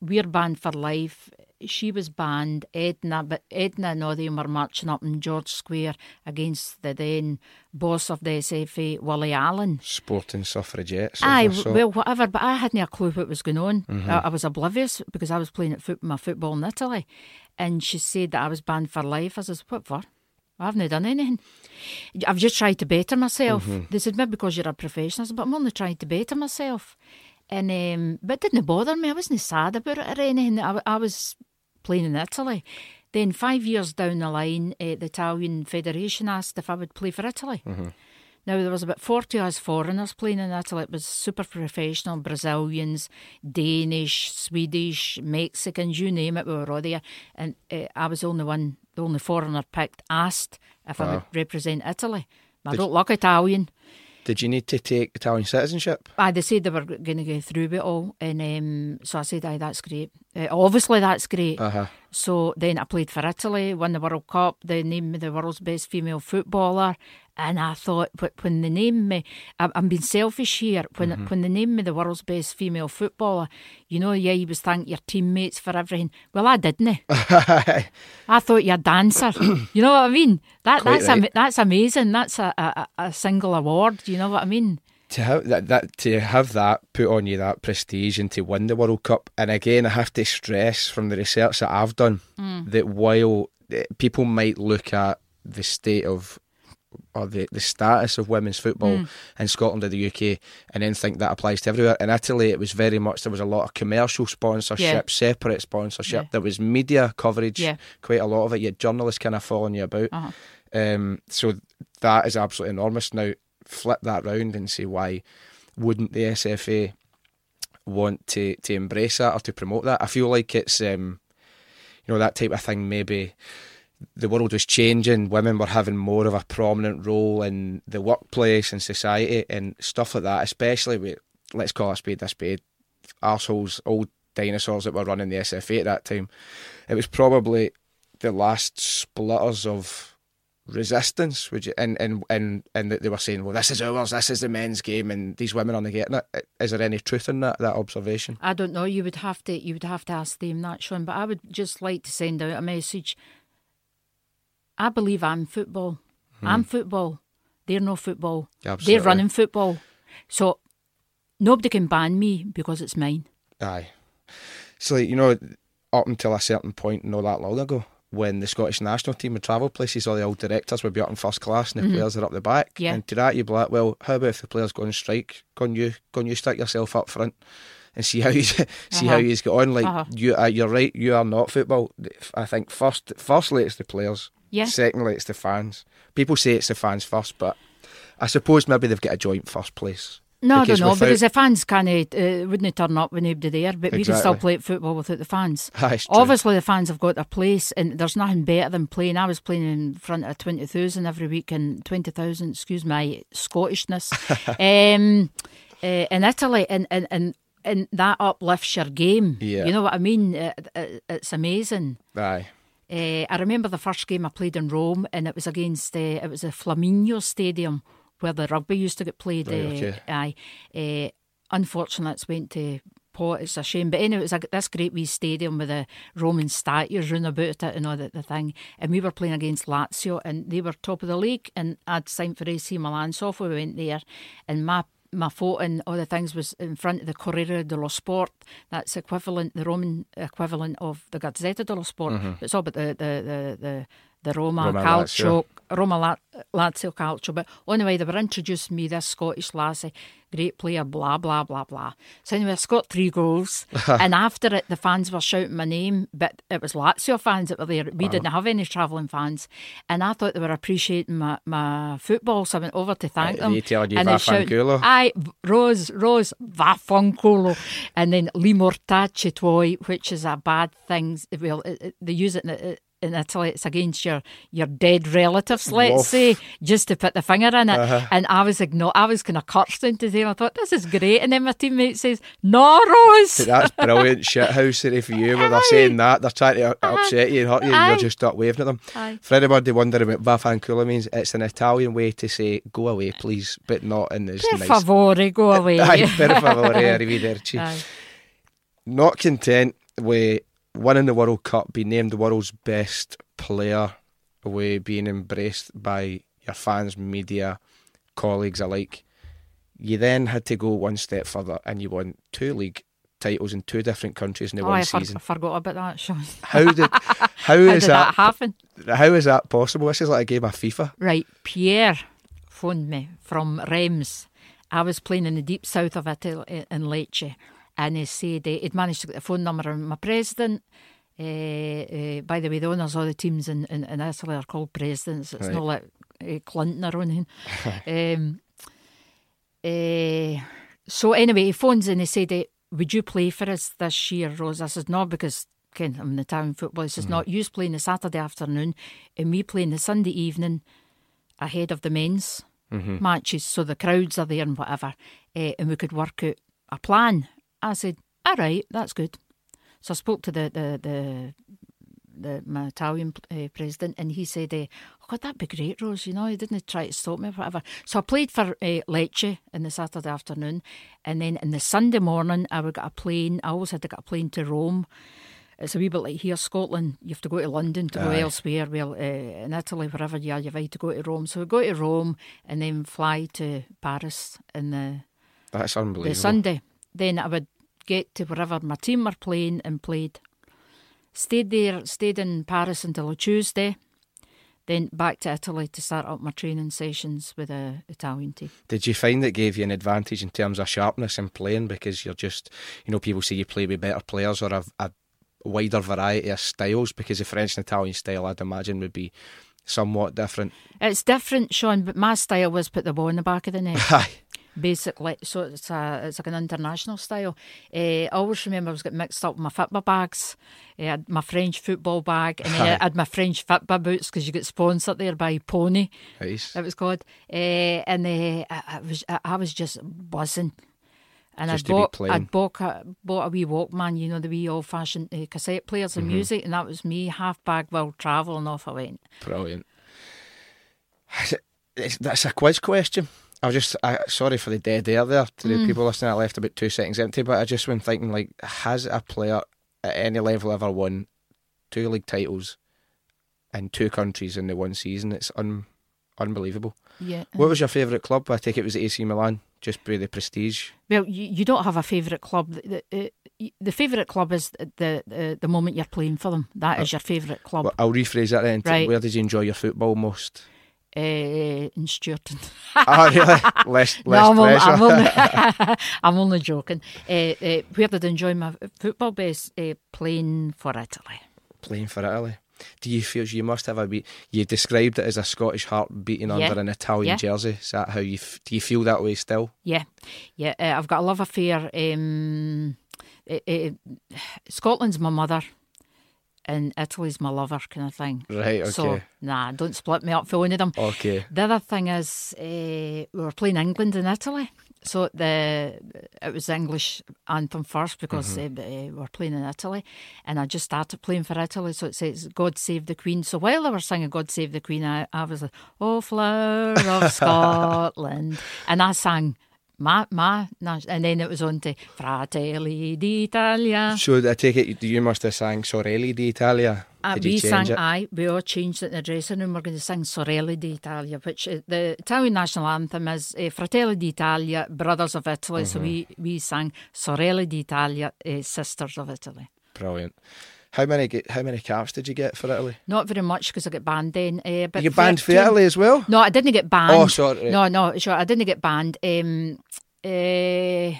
S1: we're banned for life. She was banned. Edna, but Edna and all them were marching up in George Square against the then boss of the SFA, Willie Allan.
S2: Sporting suffragettes. Eh?
S1: Aye,
S2: a
S1: well, whatever. But I hadn't a clue what was going on. Mm-hmm. I, I was oblivious because I was playing at foot, my football in Italy, and she said that I was banned for life. I says, "What for? I haven't done anything. I've just tried to better myself." Mm-hmm. They said, "Maybe because you're a professional," I said, but I'm only trying to better myself. And um, but it didn't bother me. I wasn't sad about it or anything. I, I was playing in Italy. Then five years down the line, uh, the Italian Federation asked if I would play for Italy. Now there was about forty of us foreigners playing in Italy. It was super professional, Brazilians, Danish, Swedish, Mexicans, you name it. We were all there, and uh, I was the only one, the only foreigner picked. Asked if I would represent Italy. I
S2: Did
S1: don't look Italian.
S2: Did you need to take Italian citizenship?
S1: Aye, they said they were going to go through with it all, and um, so I said, "Aye, that's great. Uh, obviously, that's great."
S2: Uh huh.
S1: So then I played for Italy, won the World Cup. They named me the world's best female footballer, and I thought, but when they named me, I- I'm being selfish here. When when they named me the world's best female footballer, you know, yeah, you was thank your teammates for everything. Well, I didn't. (laughs) I thought you're a dancer. (clears throat) you know what I mean? That
S2: Quite
S1: that's
S2: right.
S1: that's amazing. That's a, a a single award. Do You know what I mean?
S2: to have that, that to have that put on you that prestige and to win the World Cup and again I have to stress from the research that I've done that while eh, people might look at the state of or the, the status of women's football in Scotland or the UK and then think that applies to everywhere. In Italy it was very much there was a lot of commercial sponsorship, separate sponsorship,
S1: Yeah.
S2: there was media coverage,
S1: Yeah.
S2: quite a lot of it. You had journalists kind of following you about.
S1: Uh-huh.
S2: Um, so that is absolutely enormous. Now, flip that round and say why wouldn't the SFA want to, to embrace that or to promote that? I feel like it's um, you know that type of thing. Maybe the world was changing. Women were having more of a prominent role in the workplace and society and stuff like that. Especially with let's call a spade a spade. Arseholes, old dinosaurs that were running the SFA at that time. It was probably the last splitters of resistance, you? And and and and they were saying, "Well, this is ours. This is the men's game, and these women aren't getting it." Is there any truth in that that observation?
S1: I don't know. You would have to you would have to ask them that, Sean. But I would just like to send out a message. I believe I'm football. Hmm. I'm football. They're no football.
S2: Absolutely.
S1: They're running football. So nobody can ban me because it's mine.
S2: Aye. So you know, up until a certain point, not that long ago, when the Scottish national team would travel places, all the old directors would be up in first class and the mm-hmm. players are up the back.
S1: Yeah.
S2: And to that you'd be like, well, how about if the players go on strike? Can you can you stick yourself up front and see how you (laughs) see uh-huh. how you get on? Like uh-huh. you, uh, you're right. You are not football. I think first, firstly, it's the players.
S1: Yeah.
S2: Secondly, it's the fans. People say it's the fans first, but I suppose maybe they've got a joint first place.
S1: No, because I don't know, without... because the fans can't, uh, wouldn't turn up when nobody there, but exactly. we can still play football without the fans. (laughs) Obviously, the fans have got their place, and there's nothing better than playing. I was playing in front of 20,000 every week, and 20,000, excuse my Scottishness, (laughs) um, uh, in Italy, and, and, and, and that uplifts your game.
S2: Yeah.
S1: You know what I mean? It, it, it's amazing.
S2: Aye.
S1: Uh, I remember the first game I played in Rome, and it was against, uh, it was the Flaminio Stadium where the rugby used to get played.
S2: Right, okay.
S1: Aye. Uh, unfortunately, it's went to pot. It's a shame. But anyway, it was a, this great wee stadium with the Roman statues running about it and all that the thing. And we were playing against Lazio and they were top of the league. And I'd signed for AC Milan. So off we went there. And my my foot and the things was in front of the Corriere dello Sport. That's equivalent, the Roman equivalent of the Gazzetta dello Sport. Mm-hmm. It's all about the the the, the the Roma, Roma Calcio. Roma La- Lazio Calcio. But anyway, they were introducing me this Scottish lassie, great player, blah, blah, blah, blah. So anyway, I scored three goals. (laughs) and after it, the fans were shouting my name, but it was Lazio fans that were there. We wow. didn't have any travelling fans. And I thought they were appreciating my, my football, so I went over to thank
S2: them.
S1: They
S2: you and they shouted,
S1: Aye, Rose, Rose, vaffanculo. and then li mortacci tuoi, which is a bad thing. Well, it, it, they use it in in Italy, it's against your, your dead relatives, let's Wolf. say, just to put the finger in it. Uh-huh. And I was igno- I was kind of cursing to them. I thought, this is great. And then my teammate says, No, Rose.
S2: That's (laughs) brilliant shit housery for you where they're saying that. They're trying to upset you and hurt you, and you're just stuck waving at them.
S1: Aye.
S2: For anybody wondering what Vaffanculo means, it's an Italian way to say, Go away, please, but not in this
S1: per
S2: nice.
S1: favore, go (laughs) away.
S2: Aye, per favore, (laughs) arrivederci. Aye. Not content with winning the World Cup, being named the world's best player, away being embraced by your fans, media, colleagues alike. You then had to go one step further and you won two league titles in two different countries in the
S1: oh,
S2: one
S1: I
S2: season.
S1: I forgot about that, Sean.
S2: How did (laughs) how, how is
S1: did that, that happen?
S2: How is that possible? This is like a game of FIFA.
S1: Right, Pierre phoned me from Reims. I was playing in the deep south of Italy in Lecce and he said uh, he'd managed to get the phone number of my president. Uh, uh, by the way, the owners of the teams in, in, in Italy are called presidents. It's right. not like uh, Clinton or anything. (laughs) um, so anyway, he phones and he said, "Would you play for us this year, Rose?" I said, "No, because." Ken, I'm the town football. He says, mm. "Not you playing the Saturday afternoon, and me playing the Sunday evening, ahead of the men's mm-hmm. matches, so the crowds are there and whatever, uh, and we could work out a plan I said, all right, that's good. So I spoke to the the the, the my Italian uh, president, and he said, uh, "Oh God, that'd be great, Rose. You know, he didn't try to stop me or whatever." So I played for uh, Lecce in the Saturday afternoon, and then in the Sunday morning, I would get a plane. I always had to get a plane to Rome. It's a wee bit like here, Scotland. You have to go to London to Aye. go elsewhere. Well, uh, in Italy, wherever you are, you've had to go to Rome. So we go to Rome and then fly to Paris in the
S2: that's unbelievable.
S1: The Sunday. Then I would get to wherever my team were playing and played. Stayed there, stayed in Paris until a Tuesday. Then back to Italy to start up my training sessions with the Italian team.
S2: Did you find it gave you an advantage in terms of sharpness in playing because you're just, you know, people say you play with better players or a, a wider variety of styles because the French and Italian style, I'd imagine, would be somewhat different.
S1: It's different, Sean, but my style was put the ball in the back of the net. (laughs) basically. So it's a it's like an international style. Uh, I always remember I was getting mixed up with my football bags. I had my French football bag, and then I had my French football boots because you get sponsored there by Pony.
S2: Nice.
S1: It was called, uh, and uh, I, I was I was just buzzing. And
S2: to
S1: bought. I'd bought a, bought a wee Walkman, you know, the wee old fashioned uh, cassette players
S2: Mm-hmm.
S1: music, and that was me, half bag while travelling off I went.
S2: Brilliant. (sighs) That's a quiz question. I was just I, sorry for the dead air there to
S1: Mm.
S2: the people listening. I left about two seconds empty, but I just went thinking like, has a player at any level ever won two league titles in two countries in the one season? It's un, unbelievable.
S1: Yeah.
S2: What was your favourite club? I take it was AC Milan, just by the prestige.
S1: Well, you, you don't have a favourite club. The, the, uh, the favourite club is the, the the moment you're playing for them. That is uh, your favourite club.
S2: Well, I'll rephrase that then.
S1: Right.
S2: Where did you enjoy your football most?
S1: Uh, in Stewarton.
S2: oh, really? Less, (laughs) less
S1: no, I'm only. I'm only, (laughs) (laughs) I'm only joking. Uh, uh, where did I enjoy my football best? Uh, playing for Italy.
S2: playing for Italy. Do you feel you must have a beat? You described it as a Scottish heart beating
S1: Yeah.
S2: under an Italian
S1: Yeah.
S2: jersey. Is that how you f- do? You feel that way still?
S1: Yeah, yeah. I've got a love affair. Um, Scotland's my mother, and Italy's my lover, kind of thing.
S2: Right. Okay.
S1: So nah, don't split me up for one of them.
S2: okay.
S1: The other thing is, uh, we were playing England and Italy. So the it was the English anthem first because uh, uh, we were playing in Italy, and I just started playing for Italy. So it says "God Save the Queen." So while they were singing "God Save the Queen," I, I was like, "Oh, flower of (laughs) Scotland," and I sang my my, and then it was on to "Fratelli d'Italia."
S2: So I take it you must have sang Sorelli d'Italia.
S1: Uh, we sang,
S2: it?
S1: aye, we all changed it in the dressing room. We're going to sing Sorelli d'Italia, which uh, the Italian national anthem is uh, Fratelli d'Italia, Brothers of Italy. So we,
S2: Mm-hmm.
S1: we sang Sorelli d'Italia, uh, Sisters of Italy.
S2: Brilliant. How many how many caps did you get for Italy?
S1: Not very much because I got banned then. Uh, but
S2: you get banned for Italy as well.
S1: No, I didn't get banned.
S2: Oh, sorry.
S1: No, no, sure, I didn't get banned. Um, uh,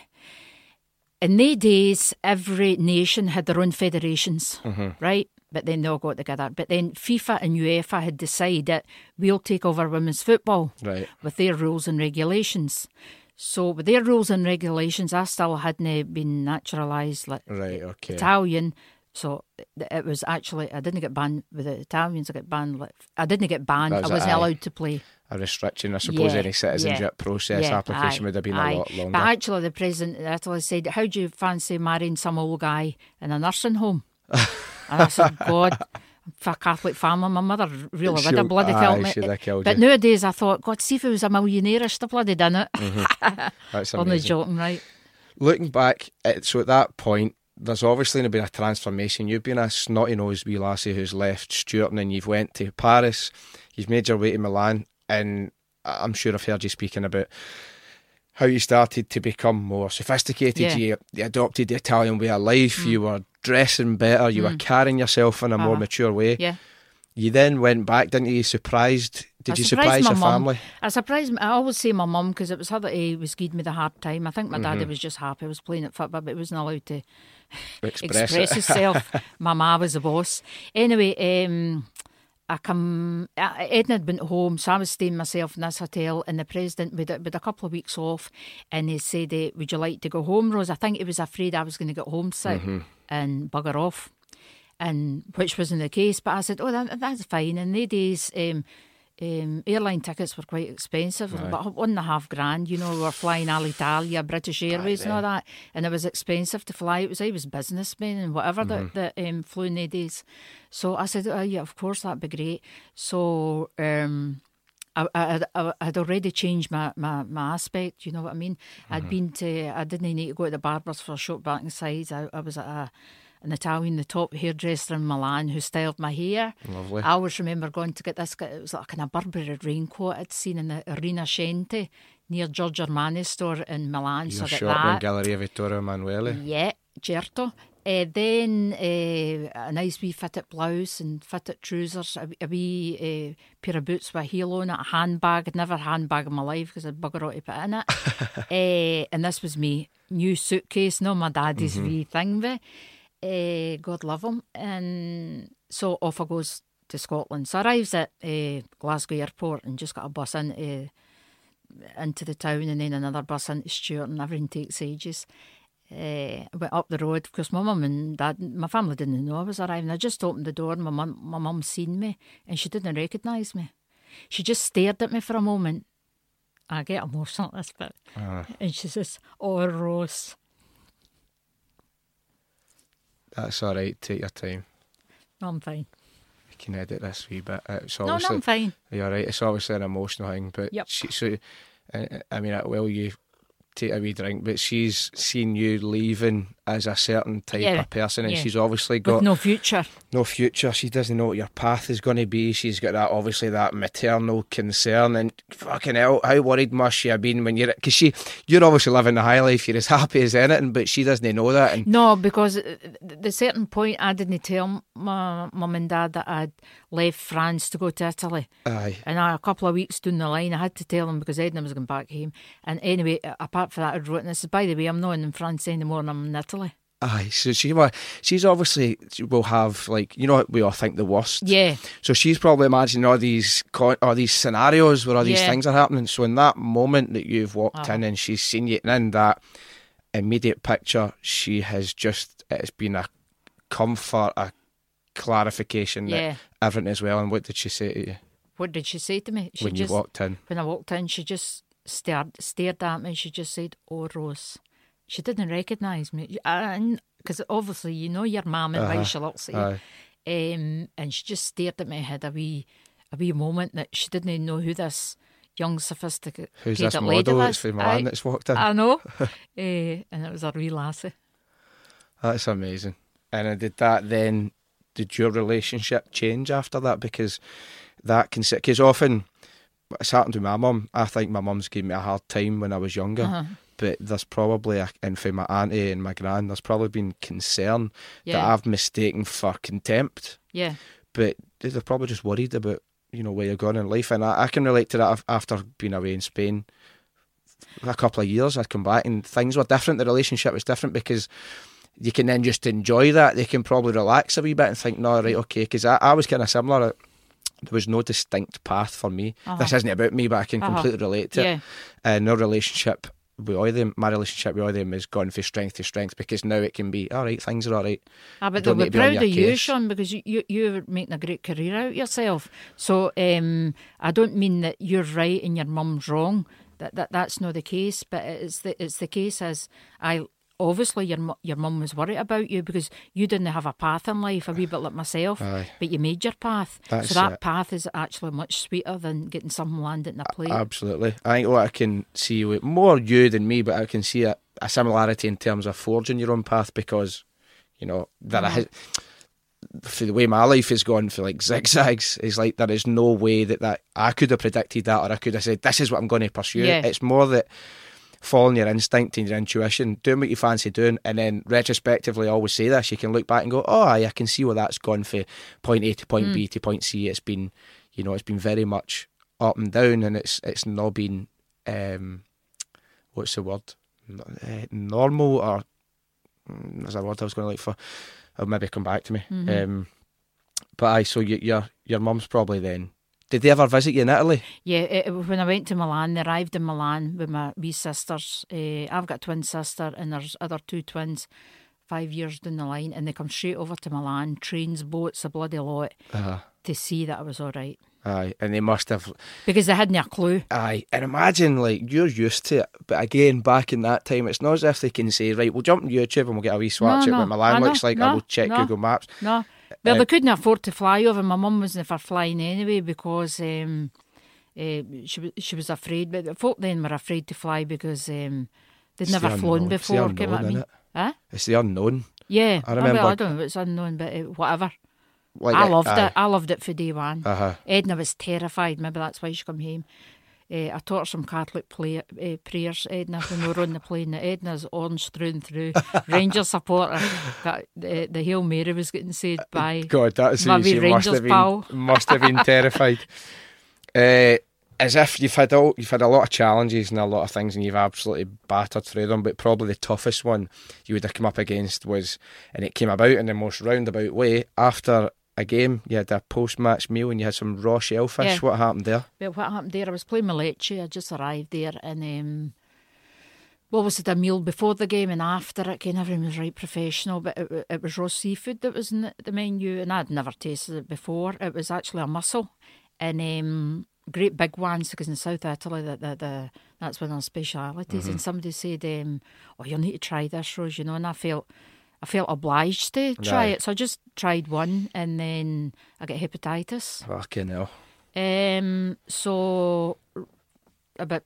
S1: in the days, every nation had their own federations, right? But then they all got together. But then FIFA and UEFA had decided that we'll take over women's football
S2: Right.
S1: with their rules and regulations. So with their rules and regulations, I still hadn't been naturalised like
S2: Right. Okay.
S1: Italian. So it- was actually I didn't get banned with the Italians. I got banned. Like, I didn't get banned.
S2: Was
S1: I wasn't allowed to play.
S2: A restriction. I suppose
S1: Yeah,
S2: any citizenship
S1: yeah,
S2: process
S1: yeah,
S2: application
S1: aye,
S2: would have been
S1: aye.
S2: a lot longer.
S1: But actually, the president of Italy said, "How do you fancy marrying some old guy in a nursing home?" and I said, (laughs) "God." For a Catholic family, my mother really would have bloody
S2: aye,
S1: killed me.
S2: killed
S1: but
S2: you.
S1: nowadays, I thought, God, see if he was a millionaire, I should have bloody done it. Mm-hmm. (laughs)
S2: That's
S1: Only
S2: amazing.
S1: joking, right?
S2: Looking back, so at that point, there's obviously been a transformation. You've been a snotty nosed wee lassie who's left Stewarton, and then you've went to Paris. You've made your way to Milan, and I'm sure I've heard you speaking about how you started to become more sophisticated.
S1: Yeah.
S2: You, you adopted the Italian way of life. You were dressing better. You were carrying yourself in a more
S1: Uh-huh.
S2: mature way.
S1: Yeah.
S2: You then went back, didn't you? Surprised? Did
S1: I
S2: you surprise your
S1: mum.
S2: family?
S1: I surprised. I always say my mum because it was her that uh, was giving me the hard time. I think my
S2: Mm-hmm.
S1: daddy was just happy I was playing at football, but he wasn't allowed to
S2: Express,
S1: express (laughs) my ma was the boss. Anyway, um, I come. Edna had been home, so I was staying myself in this hotel, and the president with a, with a couple of weeks off, and he said, eh, "Would you like to go home, Rose?" I think he was afraid I was going to get homesick
S2: Mm-hmm.
S1: and bugger off, and which wasn't the case. But I said, "Oh, that, that's fine." In the days. Um, um, airline tickets were quite expensive, about one and a half grand. You know, we were flying Alitalia, British Airways, and all that, and it was expensive to fly. It was I was businessmen and whatever that, that um, flew in the days. So I said, oh, yeah, of course, that'd be great. So um, I, I, I, I had already changed my, my, my aspect, you know what I mean? I'd been to, I didn't need to go to the barbers for a short back and sides. I, I was at a, an Italian, the top hairdresser in Milan, who styled my hair.
S2: Lovely.
S1: I always remember going to get this, it was like a kind of Burberry raincoat I'd seen in the Rinascente near Giorgio Armani's store in Milan. so
S2: Your
S1: I got
S2: shop in. Galleria Vittorio Emanuele.
S1: Yeah, certo. Uh, then uh, a nice wee fitted blouse and fitted trousers, a, wee- a wee uh, pair of boots with a heel on it, a handbag. I'd never handbag in my life because I'd bugger all to put in it. (laughs) and this was me new suitcase, not my daddy's wee thing. With. Uh, God love him. And so off I goes to Scotland. So I arrives at uh, Glasgow Airport and just got a bus into into the town and then another bus into Stewarton and everything takes ages. Uh, went up the road because my mum and dad, my family didn't know I was arriving. I just opened the door and my mum, my mum seen me and she didn't recognise me. She just stared at me for a moment. I get emotional (laughs) at this bit.
S2: Uh,
S1: And she says, Oh, Rose.
S2: That's all right. Take your time.
S1: No, I'm fine.
S2: You can edit this wee bit. It's
S1: No, no, I'm fine.
S2: you're right. It's obviously an emotional thing, but
S1: Yep.
S2: she, so uh, I mean, uh, well, you take a wee drink, but she's seen you leaving as a certain type
S1: Yeah,
S2: of person, and
S1: yeah.
S2: she's obviously got
S1: With no future.
S2: no future. She doesn't know what your path is going to be. She's got that obviously that maternal concern and fucking hell, how worried must she have been when you're because she you're obviously living the high life. You're as happy as anything, but she doesn't know that. And
S1: No, because uh, the certain point I didn't tell my mum and dad that I'd left France to go to Italy.
S2: aye,
S1: And I, a couple of weeks down the line, I had to tell them because Edna was going back home. And anyway, apart from that, I'd written this. By the way, I'm not in France anymore and I'm in Italy.
S2: Aye. So she she's obviously she will have like you know we all think the worst.
S1: Yeah,
S2: So she's probably imagining all these con- all these scenarios where all these
S1: Yeah.
S2: things are happening. So in that moment that you've walked
S1: Uh-huh.
S2: in and she's seen you and in that immediate picture, she has just it's been a comfort, a clarification
S1: yeah.
S2: that everything is well. And what did she say to you
S1: What did she say to me? She
S2: when
S1: just
S2: you walked in?
S1: when I walked in, she just stared stared at me. She just said, "Oh, Rose." She didn't recognise me, because obviously you know your mum and
S2: Uh-huh.
S1: why she looks at you. Um, and she just stared at me. Had a wee, a wee moment that she didn't even know who this young, sophisticated
S2: Who's this
S1: lady
S2: model
S1: was.
S2: that's from Milan
S1: Aye,
S2: that's walked in?
S1: I know, uh, (laughs) and it was a wee lassie.
S2: That's amazing. And uh, did that then? Did your relationship change after that? Because that can because often it's happened to my mum. I think my mum's gave me a hard time when I was younger.
S1: Uh-huh.
S2: But there's probably, a, and for my auntie and my gran, there's probably been concern that I've mistaken for contempt.
S1: yeah,
S2: But they're probably just worried about, you know, where you're going in life. And I, I can relate to that after being away in Spain a couple of years. I'd come back and things were different. The relationship was different because you can then just enjoy that. They can probably relax a wee bit and think, no, right, okay. Because I, I was kind of similar. There was no distinct path for me.
S1: Uh-huh.
S2: This isn't about me, but I can
S1: Uh-huh.
S2: completely relate to it
S1: yeah,
S2: and our relationship with all them, my relationship with all them has gone from strength to strength because now it can be all right, things are all right.
S1: Ah, but they'll be
S2: to be on
S1: proud of you,
S2: case.
S1: Sean, because you, you you're making a great career out of yourself. So um, I don't mean that you're right and your mum's wrong. That that that's not the case. But it's the it's the case as I obviously your mu- your mum was worried about you because you didn't have a path in life, a wee bit like myself.
S2: Aye.
S1: But you made your path.
S2: That's
S1: so that
S2: it.
S1: path is actually much sweeter than getting something landed in a plate.
S2: Absolutely. I think what I can see with more you than me, but I can see a, a similarity in terms of forging your own path because, you know, that I had, for the way my life has gone for like (laughs) zigzags, it's like there is no way that, that I could have predicted that or I could have said, this is what I'm going to pursue.
S1: Yeah.
S2: It's more that following your instinct and your intuition, doing what you fancy doing, and then retrospectively, I always say this, you can look back and go, oh, I can see where that's gone for point A to point B to point C. It's been, you know, it's been very much up and down, and it's it's not been, um, what's the word, eh, normal or mm, there's a word I was going to look for. I'll maybe come back to me.
S1: Mhm.
S2: Um, but I so you, your your mum's probably then. Did they ever visit you in Italy?
S1: Yeah, it, when I went to Milan, they arrived in Milan with my wee sisters. Uh, I've got a twin sister, and there's other two twins, five years down the line, and they come straight over to Milan, trains, boats, a bloody lot,
S2: Uh,
S1: to see that I was all right.
S2: Aye, and they must have
S1: Because they hadn't a clue.
S2: Aye, and imagine like you're used to it, but again, back in that time, it's not as if they can say, "Right, we'll jump on YouTube and we'll get a wee swatch
S1: No,
S2: at what
S1: no,
S2: Milan
S1: I know,
S2: looks like,
S1: no,
S2: and we'll check
S1: no.
S2: Google Maps."
S1: No. Well,
S2: Uh,
S1: they couldn't afford to fly over. My mum wasn't for flying anyway because um, uh, she was she was afraid. But the folk then were afraid to fly because um, they'd never
S2: the
S1: flown
S2: unknown- it's the
S1: before. What I mean? Huh?
S2: It's the unknown.
S1: Yeah.
S2: I
S1: Oh, well,
S2: remember-
S1: I don't know if it's unknown, but uh, whatever.
S2: Like
S1: I loved
S2: aye.
S1: it. I loved it for day one.
S2: Uh huh.
S1: Edna was terrified. Maybe that's why she come home. Uh, I taught her some Catholic play, uh, prayers, Edna, when we were on the plane. Edna's orange through and through. Ranger supporter. Got, uh, the Hail Mary was getting said by. (laughs)
S2: God, that's
S1: My wee
S2: easy. Must
S1: Rangers
S2: have been
S1: pal.
S2: must have been (laughs) terrified. Uh, as if you've had all, you've had a lot of challenges and a lot of things, and you've absolutely battered through them. But probably the toughest one you would have come up against was, and it came about in the most roundabout way after a game. You had a post-match meal and you had some raw shellfish.
S1: Yeah.
S2: What happened there?
S1: Well, what happened there? I was playing Lecce. I just arrived there and. Um, what was it, a meal before the game and after it? Of everything was right professional, but it, it was raw seafood that was in the, the menu, and I'd never tasted it before. It was actually a mussel, and um, great big ones because in South Italy that the, the, that's one of our specialities.
S2: Mm-hmm.
S1: And somebody said, um, "Oh, you'll need to try this, Rose," you know, and I felt. I felt obliged to try
S2: Aye.
S1: it, so I just tried one, and then I got hepatitis.
S2: Fucking hell.
S1: Um, so about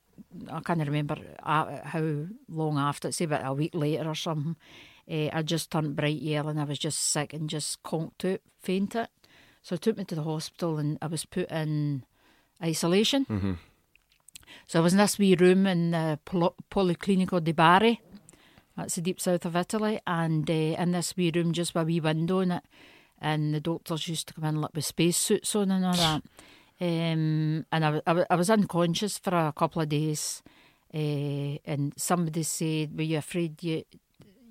S1: I can't remember uh, how long after. Say about a week later or something. Uh, I just turned bright yellow and I was just sick and just conked out, fainted. So it took me to the hospital and I was put in isolation.
S2: Mm-hmm.
S1: So I was in this wee room in the Pol- Policlinico di Bari. That's the deep south of Italy. And uh, in this wee room, just with a wee window in it. And the doctors used to come in like with spacesuits on and all that. (sighs) Um, and I, I, I was unconscious for a couple of days. Uh, and somebody said, Were you afraid you,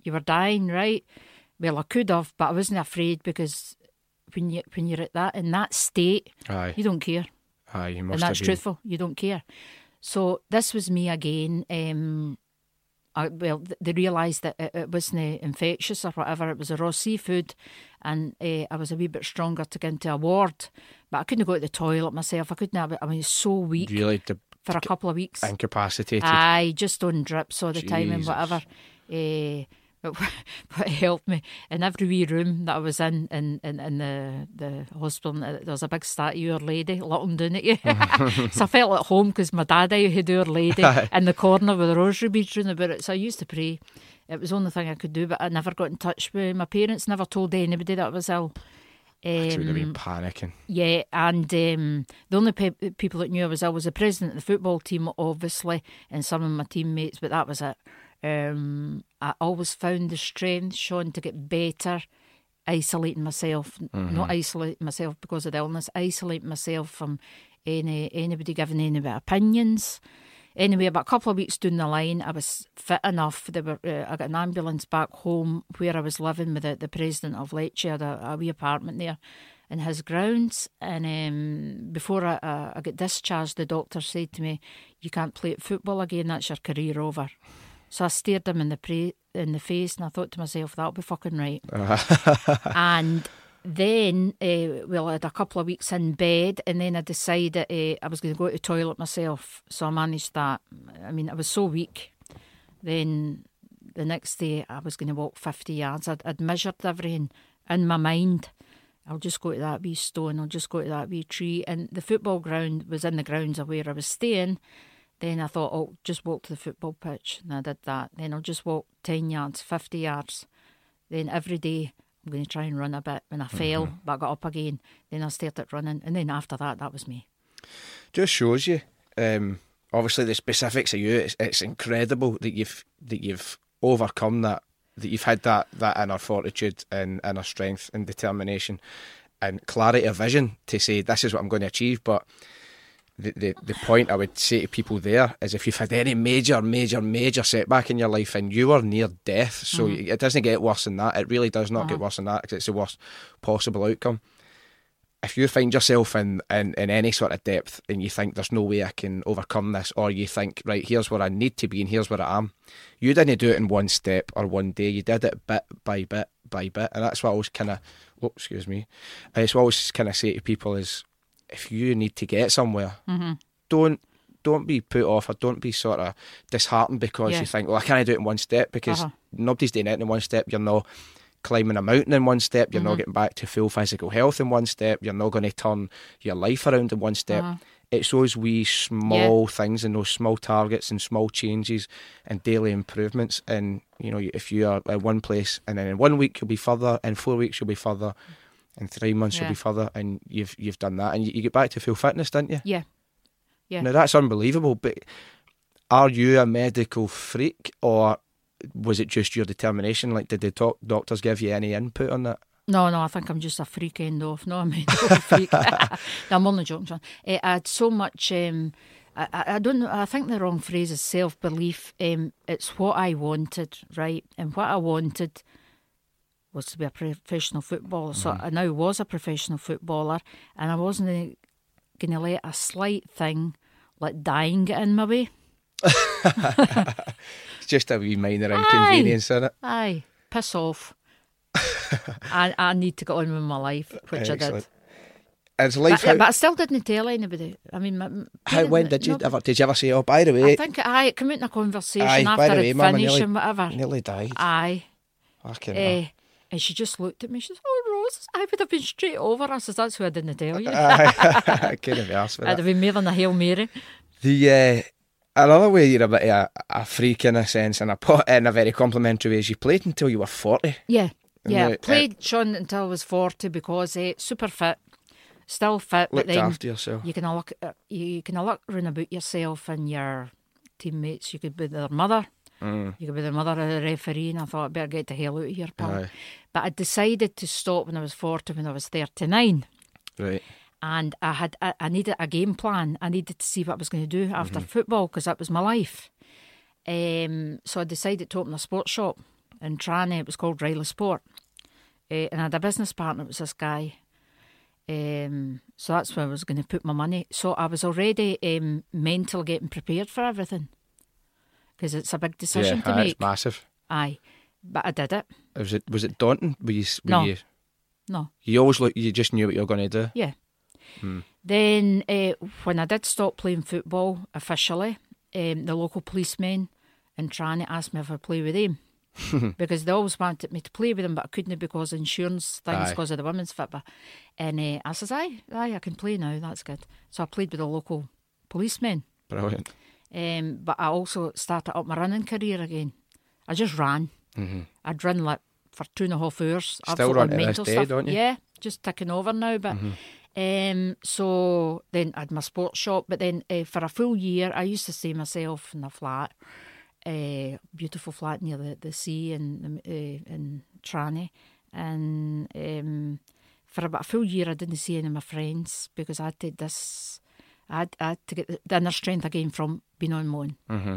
S1: you were dying, right? Well, I could have, but I wasn't afraid because when, you, when you're at that in that state,
S2: Aye.
S1: you don't care
S2: Aye, you must
S1: and that's truthful. You don't care. So this was me again. Um, I, well, they realised that it, it wasn't infectious or whatever. It was a raw seafood, and uh, I was a wee bit stronger to get into a ward. But I couldn't go to the toilet myself. I couldn't. Have, I mean, so weak
S2: Really
S1: for a couple of weeks.
S2: incapacitated.
S1: Aye, just on drips all the time and whatever. Eh, (laughs) but what helped me in every wee room that I was in in, in, in the, the hospital, uh, there was a big statue of Our Lady looking down at you. (laughs) so I felt at home because my daddy had Our Lady (laughs) in the corner with the rosary beads round about it. So I used to pray. It was the only thing I could do, but I never got in touch with my parents, never told anybody that I was ill.
S2: She would have been
S1: Um,
S2: panicking.
S1: yeah, and um, the only pe- people that knew I was ill was the president of the football team, obviously, and some of my teammates, but that was it. Um, I always found the strength, Sean, to get better isolating myself, not isolating myself because of the illness, isolating myself from any anybody giving any of opinions. Anyway, about a couple of weeks down the line, I was fit enough. They were, uh, I got an ambulance back home where I was living with the, the president of Lecce. I had a, a wee apartment there in his grounds. And um, before I, I, I got discharged, the doctor said to me, "You can't play at football again. That's your career over." So I stared him in the pre- in the face, and I thought to myself, "That'll be fucking right." (laughs) and then, uh, well, I had a couple of weeks in bed, and then I decided uh, I was going to go to the toilet myself. So I managed that. I mean, I was so weak. Then the next day, I was going to walk 50 yards. I'd, I'd measured everything in my mind. I'll just go to that wee stone, I'll just go to that wee tree. And the football ground was in the grounds of where I was staying. Then I thought, oh, just walk to the football pitch. And I did that. Then I'll just walk 10 yards, 50 yards. Then every day, I'm going to try and run a bit. When I fell, but I got up again. Then I started running. And then after that, that was me.
S2: Just shows you. Um, obviously, the specifics of you. It's, it's incredible that you've that you've overcome that. That you've had that that inner fortitude and inner strength and determination, and clarity of vision to say this is what I'm going to achieve. But the, the the point I would say to people there is if you've had any major, major, major setback in your life and you are near death, so mm-hmm. it doesn't get worse than that. It really does not get uh-huh. worse than that because it's the worst possible outcome. If you find yourself in, in, in any sort of depth and you think there's no way I can overcome this, or you think, right, here's where I need to be and here's where I am, you didn't do it in one step or one day. You did it bit by bit by bit. And that's what I always kind of, oh, excuse me, it's what I always kind of say to people is if you need to get somewhere, don't don't be put off or don't be sort of disheartened because
S1: Yeah.
S2: you think, well, I can't do it in one step because
S1: Uh-huh.
S2: nobody's doing it in one step. You're not climbing a mountain in one step. You're
S1: Mm-hmm.
S2: not getting back to full physical health in one step. You're not going to turn your life around in one step.
S1: Uh-huh.
S2: It's those wee small things and those small targets and small changes and daily improvements. And you know, if you are at one place and then in one week you'll be further, in four weeks you'll be further, in three months
S1: Yeah.
S2: you'll be further, and you've you've done that, and you, you get back to full fitness, didn't you?
S1: Yeah. Yeah.
S2: Now that's unbelievable. But are you a medical freak, or was it just your determination? Like, did the doc- doctors give you any input on that?
S1: No, no, I think I'm just a freak end off. No, I'm a (laughs) freak. (laughs) no, I'm only joking, John. I had so much. Um, I, I I don't know. I think the wrong phrase is self belief. Um, it's what I wanted, right? And what I wanted was to be a professional footballer. So mm-hmm. I now was a professional footballer, and I wasn't going to let a slight thing like dying get in my way. (laughs)
S2: It's just a wee minor inconvenience, isn't it?
S1: Aye, piss off. (laughs) I, I need to get on with my life, which I did.
S2: Excellent. It's life.
S1: But,
S2: how,
S1: but I still didn't tell anybody. I mean, my,
S2: how when did you
S1: no,
S2: ever? Did you ever say, "Oh, by the way"?
S1: I think aye, it came out in a conversation
S2: Aye, by
S1: after
S2: the way,
S1: finished and whatever.
S2: nearly died"?
S1: Aye.
S2: Fucking hell.
S1: Eh, and she just looked at me. She said, "Oh, Rose, I would have been straight over." I says, "That's who I didn't tell you. (laughs)
S2: I couldn't be asked for
S1: I'd
S2: that.
S1: have been more than a hail mary."
S2: The uh, another way you're a bit of a, a freak in a sense, and I put it in a very complimentary way. Is you played until you were forty.
S1: Yeah, yeah.
S2: Right, uh,
S1: Played Sean until I was forty because eh, super fit, still fit, but then
S2: after yourself.
S1: you can look uh, you can look round about yourself and your teammates. You could be their mother.
S2: Mm.
S1: You could be the mother of the referee, and I thought I'd better get the hell out of here, pal.
S2: Aye.
S1: But I decided to stop when I was 40, when I was 39.
S2: Right.
S1: And I had I, I needed a game plan. I needed to see what I was going to do after football because that was my life. Um, so I decided to open a sports shop in Trani. It was called Reilly Sport. Uh, and I had a business partner, it was this guy. Um, so that's where I was going to put my money. So I was already um, mentally getting prepared for everything because it's a big decision
S2: yeah,
S1: to
S2: aye,
S1: make.
S2: it's massive.
S1: Aye, but I did it.
S2: Was it was it daunting? Were you, were
S1: No.
S2: you,
S1: No,
S2: you always look. You just knew what you were going to do.
S1: yeah. Then uh, when I did stop playing football officially, um, the local policemen in Trani asked me if I'd play with them. (laughs) because they always wanted me to play with them, but I couldn't because insurance things,
S2: Aye.
S1: because of the women's football. And uh, I says, aye, aye, I can play now, that's good. So I played with the local policemen.
S2: Brilliant.
S1: Um, but I also started up my running career again. I just ran.
S2: hmm
S1: I'd run like for two and a half hours.
S2: Still
S1: absolutely
S2: run to this day,
S1: stuff.
S2: don't you? Mm-hmm.
S1: Yeah, just ticking over now. But um, so then I had my sports shop. But then uh, for a full year, I used to stay myself in a flat, uh, beautiful flat near the, the sea in uh, in Trani, and um, for about a full year, I didn't see any of my friends because I had to this. I had, I had to get the, the inner strength again from being on my own.
S2: hmm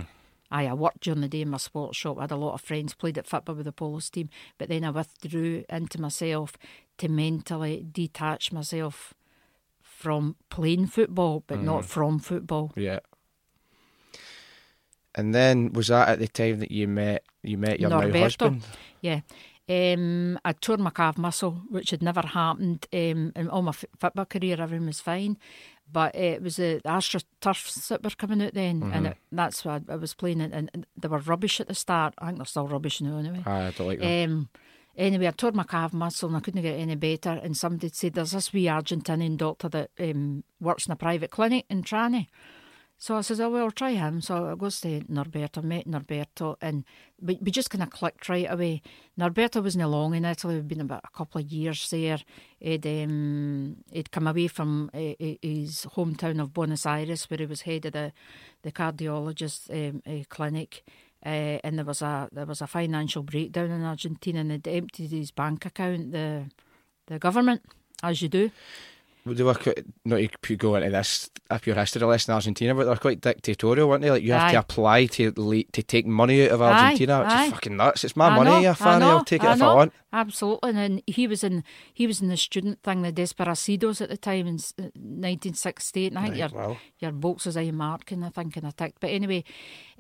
S1: Aye, I worked during the day in my sports shop. I had a lot of friends, played at football with the Polos team, but then I withdrew into myself to mentally detach myself from playing football, but not from football.
S2: Yeah. And then was that at the time that you met you met your now husband?
S1: Yeah. Um, I tore my calf muscle, which had never happened um, in all my f- football career. Everything was fine, but uh, it was the Astra turfs that were coming out then, and it, that's what I, I was playing. in, And, and they were rubbish at the start. I think they're still rubbish now, anyway.
S2: I don't like that.
S1: Um, anyway, I tore my calf muscle and I couldn't get any better. And somebody said there's this wee Argentinian doctor that um, works in a private clinic in Trani. So I says, oh, well, I'll try him. So I goes to Norberto, met Norberto, and we, we just kind of clicked right away. Norberto wasn't long in Italy, we'd been about a couple of years there. He'd, um, he'd come away from uh, his hometown of Buenos Aires, where he was head of the, the cardiologist um, uh, clinic. Uh, and there was a there was a financial breakdown in Argentina, and they'd emptied his bank account. The the government, as you do,
S2: Well, They not to go into this a pure history lesson in Argentina, but they're quite dictatorial, weren't they? Like you have to apply to to take money out of
S1: Aye,
S2: Argentina, which
S1: aye.
S2: is fucking nuts. It's my
S1: I
S2: money,
S1: know, I
S2: fanny. I'll take it
S1: I
S2: if
S1: know.
S2: I want.
S1: Absolutely, and he was in he was in the student thing, the Desperacidos at the time in 1968. And I think
S2: Right,
S1: your
S2: wow.
S1: your bolts was I marking, I think, and I ticked. But anyway,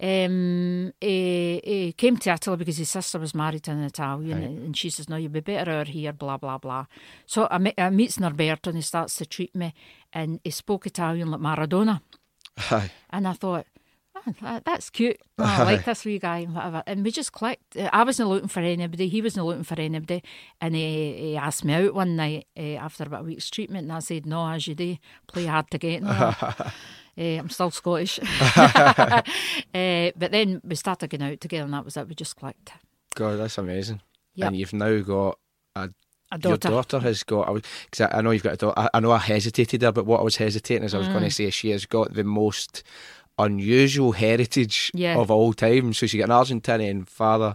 S1: um, he, he came to Italy because his sister was married to an Italian,
S2: Right.
S1: and she says, "No, you'd be better out here." Blah blah blah. So I, me- I meets Norberto, and he starts to treat me, and he spoke Italian like Maradona.
S2: Aye.
S1: And I thought, oh, that, that's cute. Oh, I like this wee guy and whatever. And we just clicked. Uh, I wasn't looking for anybody. He wasn't looking for anybody. And he, he asked me out one night uh, after about a week's treatment. And I said, no, as you do, play hard to get. and all that. Uh, I'm still Scottish. uh, (laughs) but then we started going out together and that was it. We just clicked.
S2: God, that's amazing.
S1: Yep.
S2: And you've now got a
S1: A
S2: Your
S1: daughter.
S2: daughter has got. I, was, cause I, I know you've got a daughter. I, I know I hesitated there, but what I was hesitating is I was going
S1: Mm.
S2: to say she has got the most unusual heritage
S1: Yeah.
S2: of all time. So she got an Argentinian father,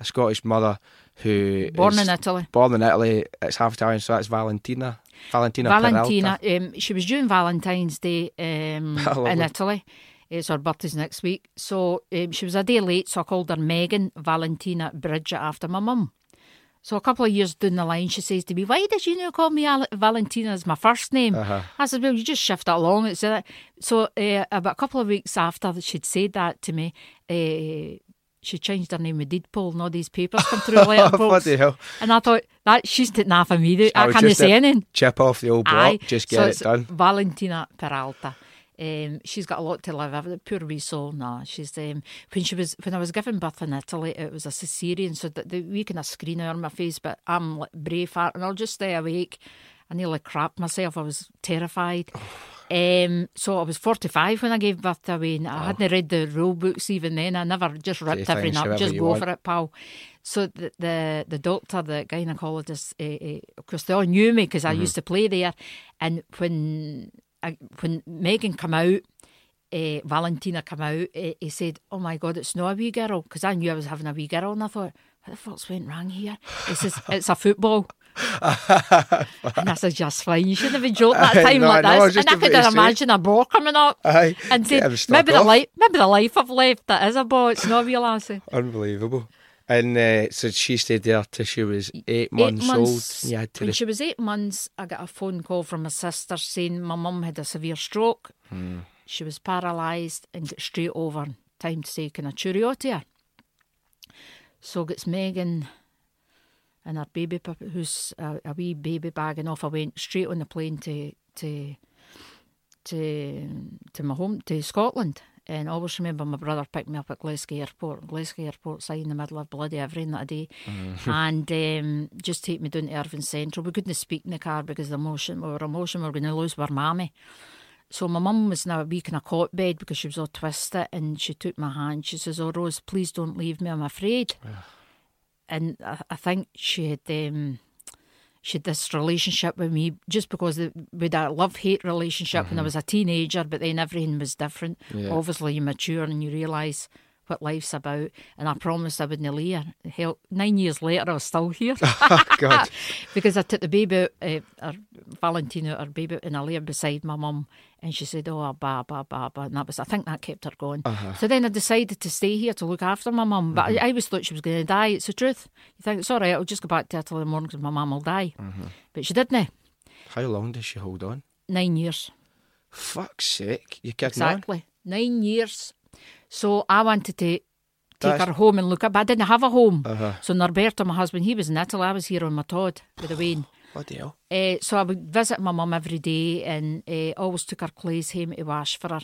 S2: a Scottish mother who
S1: Mm. Born in Italy.
S2: Born in Italy. It's half Italian, so that's Valentina. Valentina.
S1: Valentina, um, she was due on Valentine's Day um, (laughs) in Italy. It's her birthday's next week. So um, she was a day late, so I called her Megan Valentina Bridget after my mum. So a couple of years down the line, she says to me, "Why did you not call me Ale- Valentina as my first name?"
S2: Uh-huh.
S1: I said, "Well, you just shift it along." It's uh, so uh, about a couple of weeks after that she'd said that to me, uh, she changed her name with deed poll and all these papers come through (laughs) letterbox.
S2: Bloody hell.
S1: And I thought, that she's half of me.
S2: I
S1: I can't say anything.
S2: Chip off the old block,
S1: Aye.
S2: just
S1: So
S2: get it done.
S1: Valentina Peralta. Um, she's got a lot to live. I've- Poor wee soul. No, she's um, when she was when I was giving birth in Italy, it was a cesarean, so the, the wee kind of screen on my face. But I'm like brave heart, and I'll just stay awake. I nearly crapped myself. I was terrified. Um, so I was 45 when I gave birth to Wayne. I hadn't read the rule books even then. I never just ripped everything up. Just go
S2: want.
S1: for it, pal. So the the, the doctor, the gynecologist, uh, uh, of course they all knew me because I
S2: Mm-hmm.
S1: used to play there. And when I, when Megan come out, uh, Valentina come out, uh, he said, "Oh my God, it's not a wee girl," because I knew I was having a wee girl, and I thought, "What the fuck's went wrong here?" He says, (laughs) "It's a football." (laughs) and I said, "Just fine. You shouldn't have been joking at a time
S2: No,
S1: like
S2: I know, I
S1: this." And I could
S2: about to
S1: imagine a ball coming up
S2: Aye.
S1: and saying, "Maybe the life, maybe the life I've left that is a ball. It's not a real lassie."
S2: Unbelievable. And uh, so she stayed there till she was eight months,
S1: eight months.
S2: old. Yeah,
S1: when she was eight months, I got a phone call from my sister saying my mum had a severe stroke.
S2: Hmm.
S1: She was paralysed and got straight over. Time to say, can I cheerio to her? So gets Megan and her baby, who's a, a wee baby bag, and off I went straight on the plane to to to to my home to Scotland. And I always remember my brother picked me up at Glasgow Airport. Glasgow Airport's right in the middle of bloody everything that day. (laughs) And um, just take me down to Irvine Central. We couldn't speak in the car because the emotion, we were emotion, we were going to lose our mammy. So my mum was now a week in a cot bed because she was all twisted and she took my hand. She says, Oh, Rose, please don't leave me, I'm afraid. and I, I think she had um, she had this relationship with me just because the, with that love hate relationship when I mm-hmm. was a teenager, but then everything was different.
S2: Yeah.
S1: Obviously, you mature and you realise what life's about. And I promised I wouldn't leave her. Hell, nine years later, I was still here (laughs) oh,
S2: God. (laughs)
S1: because I took the baby out, uh, her, Valentina, her baby, out and I lay her beside my mum, and she said, "Oh, ba ba ba ba," and that was, I think, that kept her going. Uh-huh. So then I decided to stay here to look after my mum, but I, mm-hmm. I always thought she was going to die. It's the truth. You think it's all right? I'll just go back to Italy in the morning because my mum will die, mm-hmm. but she didn't.
S2: How long did she hold on?
S1: Nine years.
S2: Fuck's sake. You kidding on?
S1: Exactly. Nine years. So I wanted to take
S2: That's-
S1: her home and look at, but I didn't have a home.
S2: Uh-huh.
S1: So Norberto, my husband, he was in Italy. I was here on my tod with the wean.
S2: Bloody hell.
S1: Uh, so I would visit my mum every day and uh, always took her clothes home to wash for her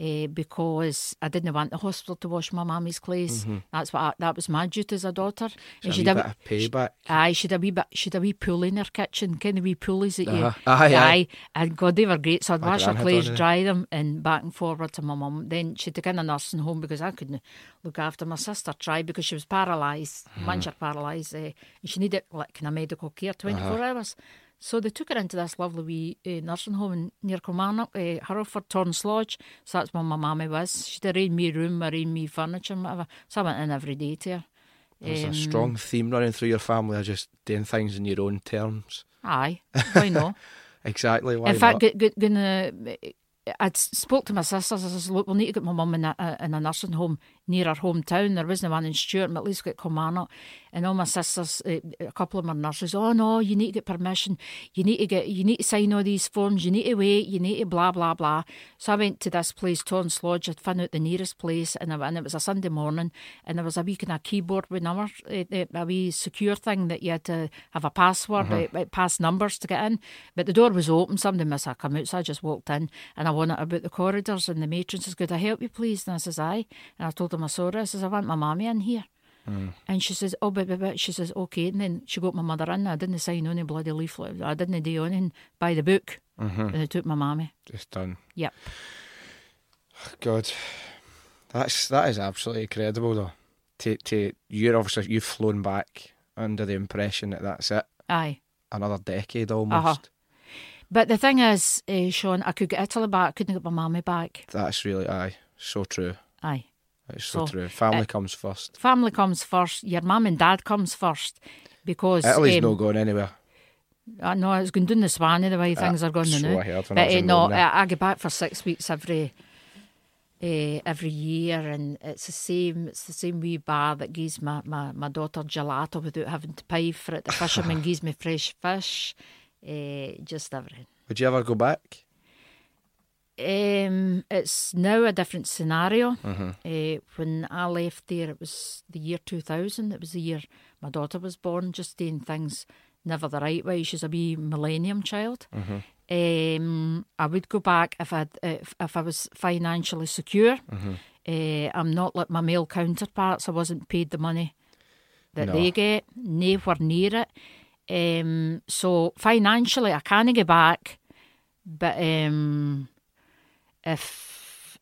S1: uh, because I didn't want the hospital to wash my mummy's clothes. That's what I, that was my duty as a daughter.
S2: Mm-hmm. a wee
S1: had
S2: bit of payback.
S1: Aye, she'd a wee bit, she'd a wee pool in her kitchen, kind of wee pulleys that you.
S2: Uh-huh. Aye, aye.
S1: And God, they were great. So I'd wash her clothes,
S2: one of them.
S1: dry them, and back and forward to my mum. Then she'd take in a nursing home because I couldn't look after my sister. Tried because she was paralysed,
S2: Hmm.
S1: mancha paralysed, uh, and she needed like kind of medical care twenty four
S2: Uh-huh.
S1: hours. So they took her into this lovely wee uh, nursing home near Kilmarnock, uh, Hereford, Torrance Lodge. So that's where my mammy was. She'd arranged me room, arranged me furniture and whatever. So I went in every day to her.
S2: There's
S1: Um,
S2: a strong theme running through your family of just doing things in your own terms.
S1: Aye, (laughs) why not?
S2: Exactly. Why
S1: in fact,
S2: not?
S1: g- g- gonna, I'd spoke to my sisters. I says, "Look, we'll need to get my mum in a- in a nursing home near our hometown. There wasn't one in Stewarton, but at least get Kilmarnock." And all my sisters, uh, a couple of my nurses. Oh no, you need to get permission. You need to get. You need to sign all these forms. You need to wait. You need to blah blah blah. So I went to this place, Torrance Lodge. I'd found out the nearest place, and, I, and it was a Sunday morning, and there was a wee kind of keyboard with numbers, uh, uh, a wee secure thing that you had to have a password, uh, uh, pass numbers to get in. But the door was open. Somebody must have come out, so I just walked in, and I wanted about the corridors, and the matron says, "Could I help you, please?" And I says, "Aye." And I told her I says, "I want my mammy in here." And she says, oh, but, but, but, she says, okay. And then she got my mother in. I didn't sign any bloody leaflet. I didn't do anything by the book. And they took my mammy.
S2: Just done.
S1: Yep.
S2: God, that's that is absolutely incredible though. To to you're obviously you've flown back under the impression that that's it.
S1: Aye.
S2: Another decade almost.
S1: Uh-huh. But the thing is, uh, Sean, I could get Italy back. I couldn't get my mammy back.
S2: That's really aye. So true.
S1: Aye.
S2: It's so,
S1: So,
S2: true. Family
S1: uh,
S2: comes first.
S1: Family comes first. Your mum and dad comes first. Because
S2: Italy's
S1: um,
S2: no going anywhere.
S1: I know it's going down the swan the way things are going
S2: so
S1: now.
S2: I
S1: But uh, no, I, I get back for six weeks every uh, every year, and it's the same. It's the same wee bar that gives my, my, my daughter gelato without having to pay for it. The fisherman (laughs) gives me fresh fish, uh, just everything.
S2: Would you ever go back?
S1: Um, it's now a different scenario.
S2: Mm-hmm.
S1: Uh, when I left there, it was the year 2000. It was the year my daughter was born, just doing things never the right way. She's a wee millennium child.
S2: Mm-hmm.
S1: Um, I would go back if I if, if I was financially secure.
S2: Mm-hmm.
S1: Uh, I'm not like my male counterparts. I wasn't paid the money that
S2: No.
S1: they get, nowhere near it. Um, so financially, I can't go back. But um, if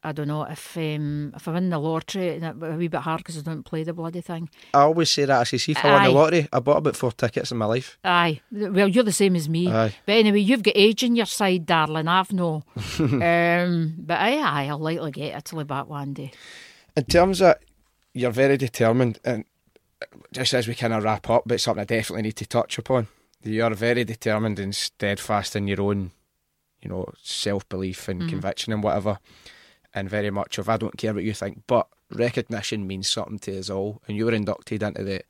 S1: I don't know if um, if I win the lottery, and it's a wee bit hard because I don't play the bloody thing.
S2: I always say that. I say, see, if I won
S1: Aye.
S2: the lottery, I bought about four tickets in my life.
S1: Aye, well, you're the same as me.
S2: Aye.
S1: But anyway, you've got age on your side, darling. I've no. (laughs) um, but aye, aye, I'll likely get Italy back one day.
S2: In terms of, you're very determined, and just as we kind of wrap up, but something I definitely need to touch upon. You're very determined and steadfast in your own, you know, self belief and conviction and whatever, and very much of I don't care what you think, but recognition means something to us all. And you were inducted into the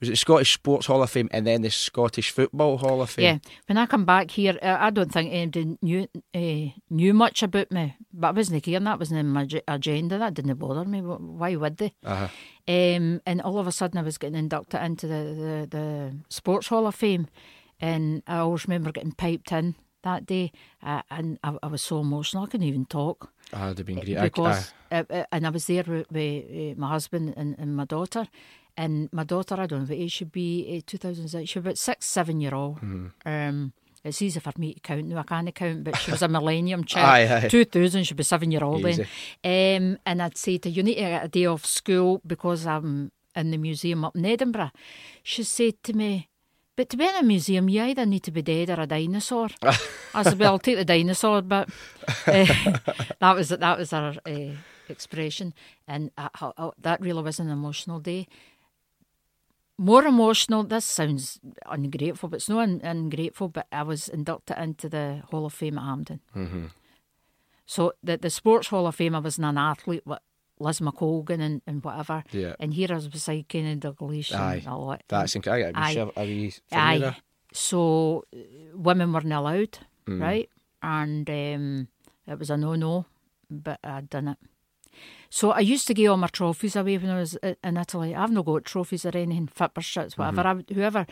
S2: was it Scottish Sports Hall of Fame and then the Scottish Football Hall of Fame.
S1: Yeah, when I come back here, uh, I don't think anybody knew uh, knew much about me, but I wasn't and That wasn't in my agenda. That didn't bother me. Why would they?
S2: Uh-huh.
S1: Um, and all of a sudden, I was getting inducted into the, the, the Sports Hall of Fame, and I always remember getting piped in that day, uh, and I, I was so emotional I couldn't even talk
S2: Ah, that'd have been great. I-
S1: because, uh, uh, and I was there with, with my husband and, and my daughter, and my daughter, I don't know what age she'd be, uh, 2006, she was about six, seven year old.
S2: Mm-hmm.
S1: Um, it's easy for me to count now. I can't count, but she was a millennium (laughs) child.
S2: Aye, aye.
S1: 2000, she'd be seven year old
S2: Easy.
S1: then. Um, and I'd say to her, you need to get a day off school because I'm in the museum up in Edinburgh. She said to me, but to be in a museum, you either need to be dead or a dinosaur. (laughs) I said, well, I'll take the dinosaur, but uh, (laughs) that was that was our uh, expression, and I, I, I- that really was an emotional day. More emotional. This sounds ungrateful, but it's not un- ungrateful. But I was inducted into the Hall of Fame at Hampden.
S2: Mm-hmm.
S1: So the the Sports Hall of Fame, I was an athlete with Liz McColgan and, and whatever.
S2: Yeah.
S1: And here I was beside Kenny Dalglish
S2: Aye,
S1: and all that.
S2: That's incredible.
S1: Aye.
S2: Aye. A wee thing
S1: Aye. So women weren't allowed,
S2: Mm.
S1: right? And um, it was a no no, but I'd done it. So I used to give all my trophies away when I was in Italy. I've not got trophies or anything, fipper shits, whatever.
S2: Mm-hmm.
S1: I whoever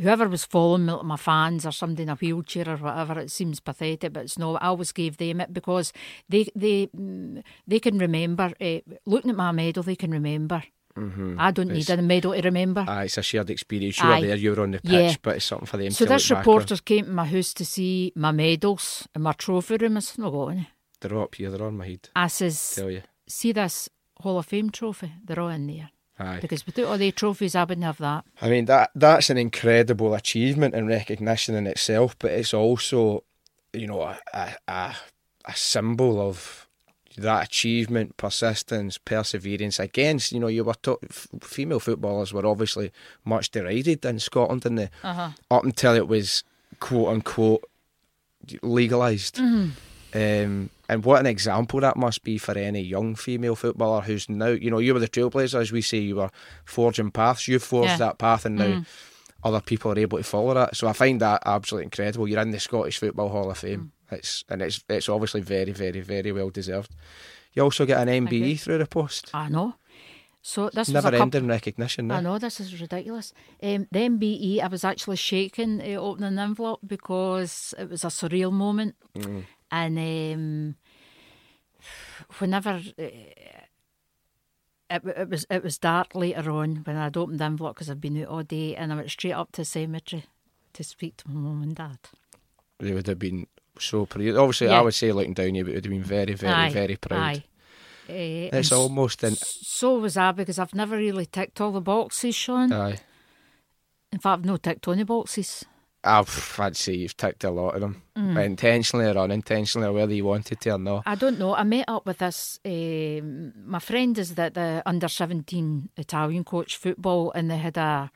S1: whoever was following me, like my fans or somebody in a wheelchair or whatever, it seems pathetic, but it's no. I always gave them it because they they mm, they can remember. Uh, looking at my medal, they can remember.
S2: Mm-hmm.
S1: I don't need
S2: It's-
S1: a medal to remember.
S2: Aye, it's a shared experience. You
S1: Aye.
S2: were there, you were on the pitch,
S1: Yeah.
S2: but it's something for them
S1: So
S2: to
S1: this reporter came to my house to see my medals and my trophy room. I said, no got any.
S2: They're up here, they're on my head.
S1: I says,
S2: Tell you.
S1: see this Hall of Fame trophy? They're all in there.
S2: Aye.
S1: Because without all the trophies, I wouldn't have that.
S2: I mean that that's an incredible achievement and recognition in itself, but it's also, you know, a a, a, symbol of that achievement, persistence, perseverance against. You know, you were to- f- female footballers were obviously much derided in Scotland, and the
S1: Uh-huh.
S2: up until it was quote unquote legalized. Um, and what an example that must be for any young female footballer who's now, you know, you were the trailblazer, as we say, you were forging paths. You forged
S1: Yeah.
S2: that path, and now other people are able to follow that. So I find that absolutely incredible. You're in the Scottish Football Hall of Fame. It's and it's it's obviously very, very, very well deserved. You also get an MBE through the post.
S1: I know. So this was
S2: Never
S1: a couple.
S2: ending recognition.
S1: I know this is ridiculous. Um, the MBE, I was actually shaking uh, opening the envelope because it was a surreal moment,
S2: Mm.
S1: And um, whenever uh, it, it was it was dark later on when I'd opened the envelope because I'd been out all day, and I went straight up to the cemetery to speak to my mum and dad.
S2: They would have been so proud. Obviously,
S1: Yeah.
S2: I would say looking down you, would have been very, very,
S1: Aye,
S2: very proud.
S1: Aye. Uh,
S2: It's almost an
S1: so was I because I've never really ticked all the boxes, Sean.
S2: aye.
S1: In fact, I've no ticked any boxes.
S2: I've, I'd say you've ticked a lot of them,
S1: Mm.
S2: intentionally or unintentionally, or whether you wanted to or not.
S1: I don't know. I met up with this. Um, my friend is the, the under seventeen Italian coach football, and they had a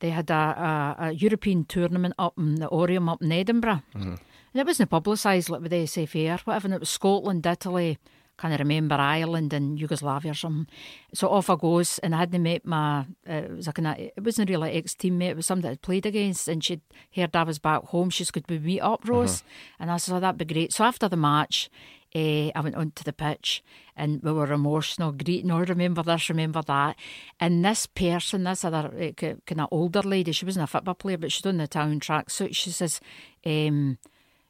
S1: they had a, a, a European tournament up in the Oriam up in Edinburgh, and it wasn't publicised like with the SFA or whatever. And it was Scotland, Italy. Can't remember Ireland and Yugoslavia or something. So off I goes, and I hadn't met my. Uh, it was a kind of. It wasn't really ex teammate. It was somebody I'd played against, and she'd heard I was back home. She's could we meet up, Rose? And I said, oh, that'd be great. So after the match, uh, I went onto the pitch and we were emotional, greeting, oh, remember this, remember that. And this person, this other uh, kind of older lady, she wasn't a football player, but she's on the town track. So she says, um,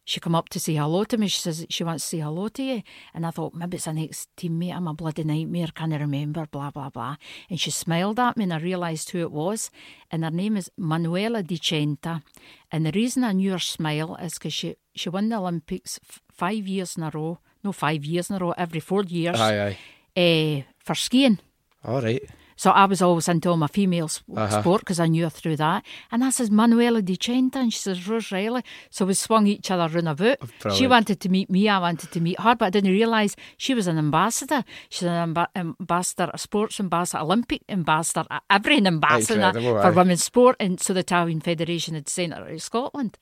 S1: she come up to say hello to me. She says she wants to say hello to you. And I thought, maybe it's an ex teammate. I'm a bloody nightmare. Can I remember? Blah, blah, blah. And she smiled at me and I realised who it was. And her name is Manuela Di Centa. And the reason I knew her smile is because she, she won the Olympics f- five years in a row. No, five years in a row, every four years.
S2: Aye,
S1: aye. Uh, for skiing.
S2: All right.
S1: So I was always into all my female uh-huh. sport because I knew her through that. And I says Manuela Di Centa and she says Rose Reilly. So we swung each other round about. Brilliant. She wanted to meet me, I wanted to meet her, but I didn't realise she was an ambassador. She's an amb- ambassador, a sports ambassador, Olympic ambassador, every ambassador for women's sport. And so the Italian Federation had sent her to Scotland.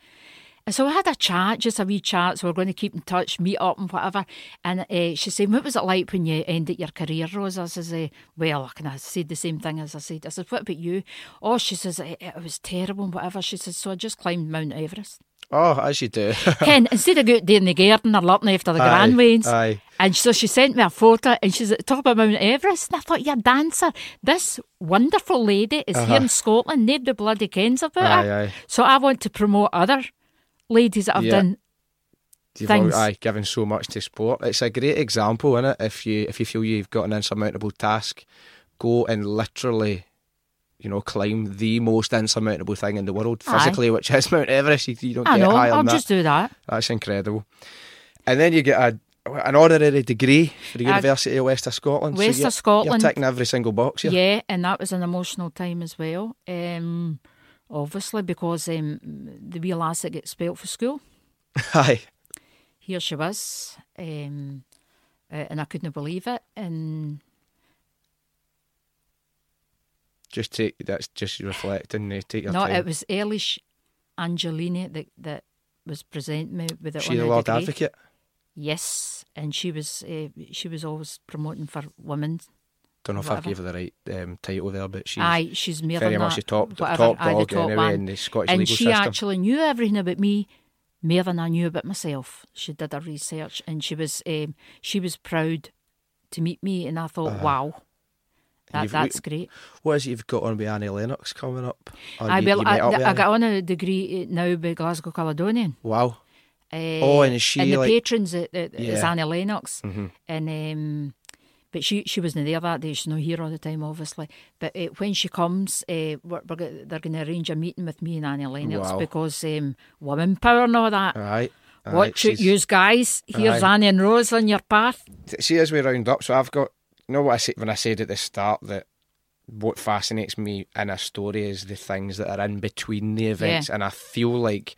S1: So we had a chat, just a wee chat. So we're going to keep in touch, meet up and whatever. And uh, she said, What was it like when you ended your career, Rose? I says, uh, Well, I kind of said the same thing as I said. I said, What about you? Oh, she says, It, it was terrible and whatever. She says, So I just climbed Mount Everest.
S2: Oh, as you do. (laughs)
S1: Ken, instead of going there in the garden or looking after the aye, grandwains.
S2: Aye.
S1: And so she sent me a photo and she's at the top of Mount Everest. And I thought, you're a dancer. This wonderful lady is uh-huh. here in Scotland. Nobody bloody kens about
S2: aye,
S1: her.
S2: Aye.
S1: So I want to promote other ladies that have yeah. done You've things.
S2: All, aye, given so much to sport. It's a great example, isn't it? If you if you feel you've got an insurmountable task, go and literally, you know, climb the most insurmountable thing in the world physically, aye. which is (laughs) Mount Everest. You, you don't I get
S1: know,
S2: higher
S1: I'll
S2: than
S1: just
S2: that.
S1: do that.
S2: That's incredible. And then you get a an honorary degree for the uh, University of West of Scotland.
S1: West
S2: so
S1: of Scotland.
S2: You're ticking every single box here.
S1: Yeah, and that was an emotional time as well. Um, obviously, because um, the wee lass that gets expelled for school. (laughs)
S2: Aye.
S1: Here she was, um, uh, and I couldn't believe it. And
S2: just take that's just reflecting. Take your
S1: no,
S2: time.
S1: it was Elish Angiolini that that was presenting me with it.
S2: She the Lord
S1: degree.
S2: Advocate.
S1: Yes, and she was uh, she was always promoting for women
S2: don't know if
S1: whatever.
S2: I gave her the right um, title there, but she's
S1: aye, she's more
S2: very
S1: than
S2: much
S1: that,
S2: the top,
S1: whatever,
S2: top dog
S1: top
S2: anyway
S1: man.
S2: in the Scottish
S1: and
S2: legal
S1: she
S2: system.
S1: actually knew everything about me more than I knew about myself. She did her research, and she was um, she was proud to meet me, and I thought, uh, wow. That, that's great.
S2: What is it you've got on with Annie Lennox coming up?
S1: I,
S2: you,
S1: well,
S2: you
S1: I, I got on a degree now by Glasgow Caledonian.
S2: Wow.
S1: Uh,
S2: oh, and is she
S1: and the
S2: like,
S1: patrons uh, uh,
S2: Yeah.
S1: is Annie Lennox,
S2: Mhm.
S1: and um, but she she wasn't there that day. She's not here all the time, obviously. But uh, when she comes, uh, we're, we're, they're going to arrange a meeting with me and Annie Lennox
S2: Wow.
S1: because um, women power and all that.
S2: Aye,
S1: Watch it, yous guys. Here's
S2: Aye.
S1: Annie and Rose on your path.
S2: See, as we round up, so I've got, you know what I said when I said at the start that what fascinates me in a story is the things that are in between the events, and I feel like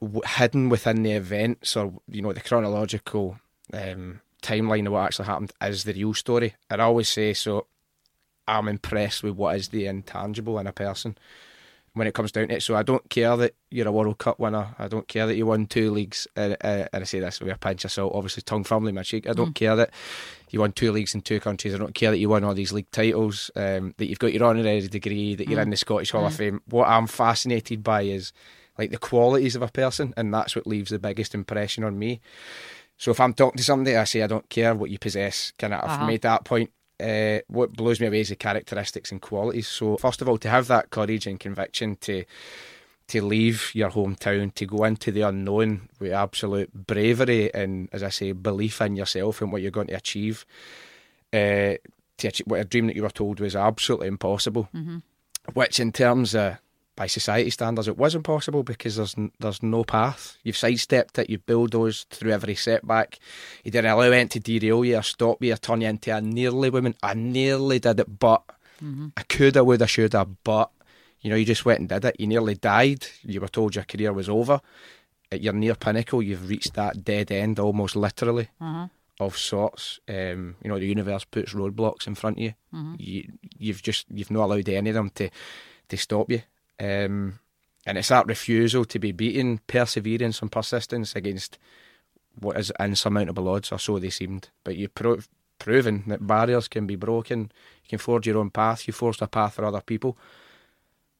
S2: w- hidden within the events or you know the chronological um, timeline of what actually happened is the real story. And I always say so. I'm impressed with what is the intangible in a person when it comes down to it. So I don't care that you're a World Cup winner. I don't care that you won two leagues. Uh, uh, and I say this with a pinch of salt, obviously tongue firmly in my cheek. I don't care that you won two leagues in two countries. I don't care that you won all these league titles. Um, that you've got your honorary degree. That you're in the Scottish Hall of Fame. What I'm fascinated by is like the qualities of a person, and that's what leaves the biggest impression on me. So if I'm talking to somebody, I say I don't care what you possess. Kind of, I've
S1: Uh-huh.
S2: made that point. Uh, what blows me away is the characteristics and qualities. So first of all, to have that courage and conviction to to leave your hometown, to go into the unknown with absolute bravery and, as I say, belief in yourself and what you're going to achieve. Uh, to achieve what a dream that you were told was absolutely impossible. Which, in terms of by society standards, it was impossible because there's n- there's no path. You've sidestepped it. You've bulldozed through every setback. You didn't allow it to derail you or stop you or turn you into a nearly woman. I nearly did it, but mm-hmm. I coulda, woulda, shoulda, but you know, you just went and did it. You nearly died. You were told your career was over. At your near pinnacle, you've reached that dead end, almost literally, mm-hmm. of sorts. Um, you know, the universe puts roadblocks in front of you. Mm-hmm. you. You've just you've not allowed any of them to to stop you. Um, and it's that refusal to be beaten, perseverance and persistence against what is insurmountable odds, or so they seemed. But you've pro- proven that barriers can be broken. You can forge your own path. You forged a path for other people.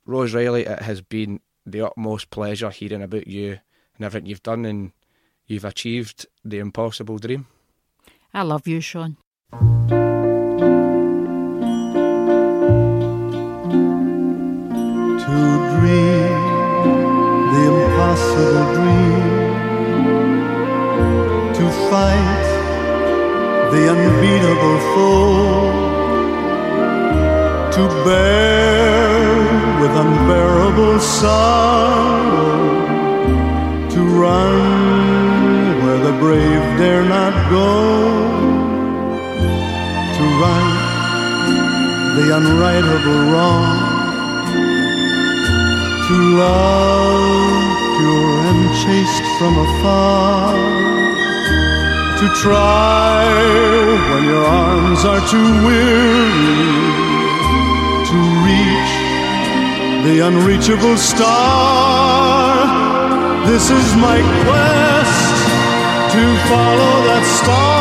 S2: Rose Reilly, it has been the utmost pleasure hearing about you and everything you've done, and you've achieved the impossible dream.
S1: I love you, Sean.
S3: Dream the impossible dream, to fight the unbeatable foe, to bear with unbearable sorrow, to run where the brave dare not go, to right the unrightable wrong, to love pure and chaste from afar, to try when your arms are too weary, to reach the unreachable star. This is my quest to follow that star,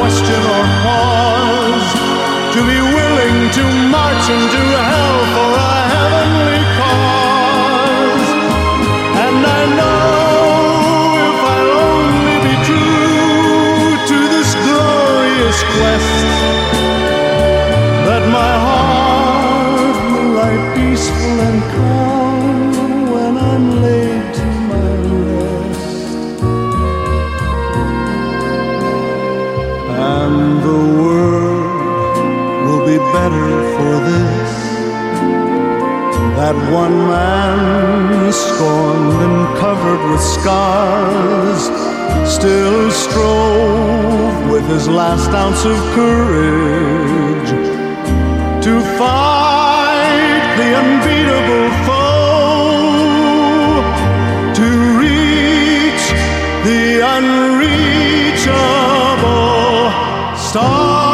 S3: question or pause, to be willing to march into hell for a heavenly cause. And I know if I'll only be true to this glorious quest, that my heart will lie peaceful and calm That one man, scorned and covered with scars, still strove with his last ounce of courage to fight the unbeatable foe, to reach the unreachable star.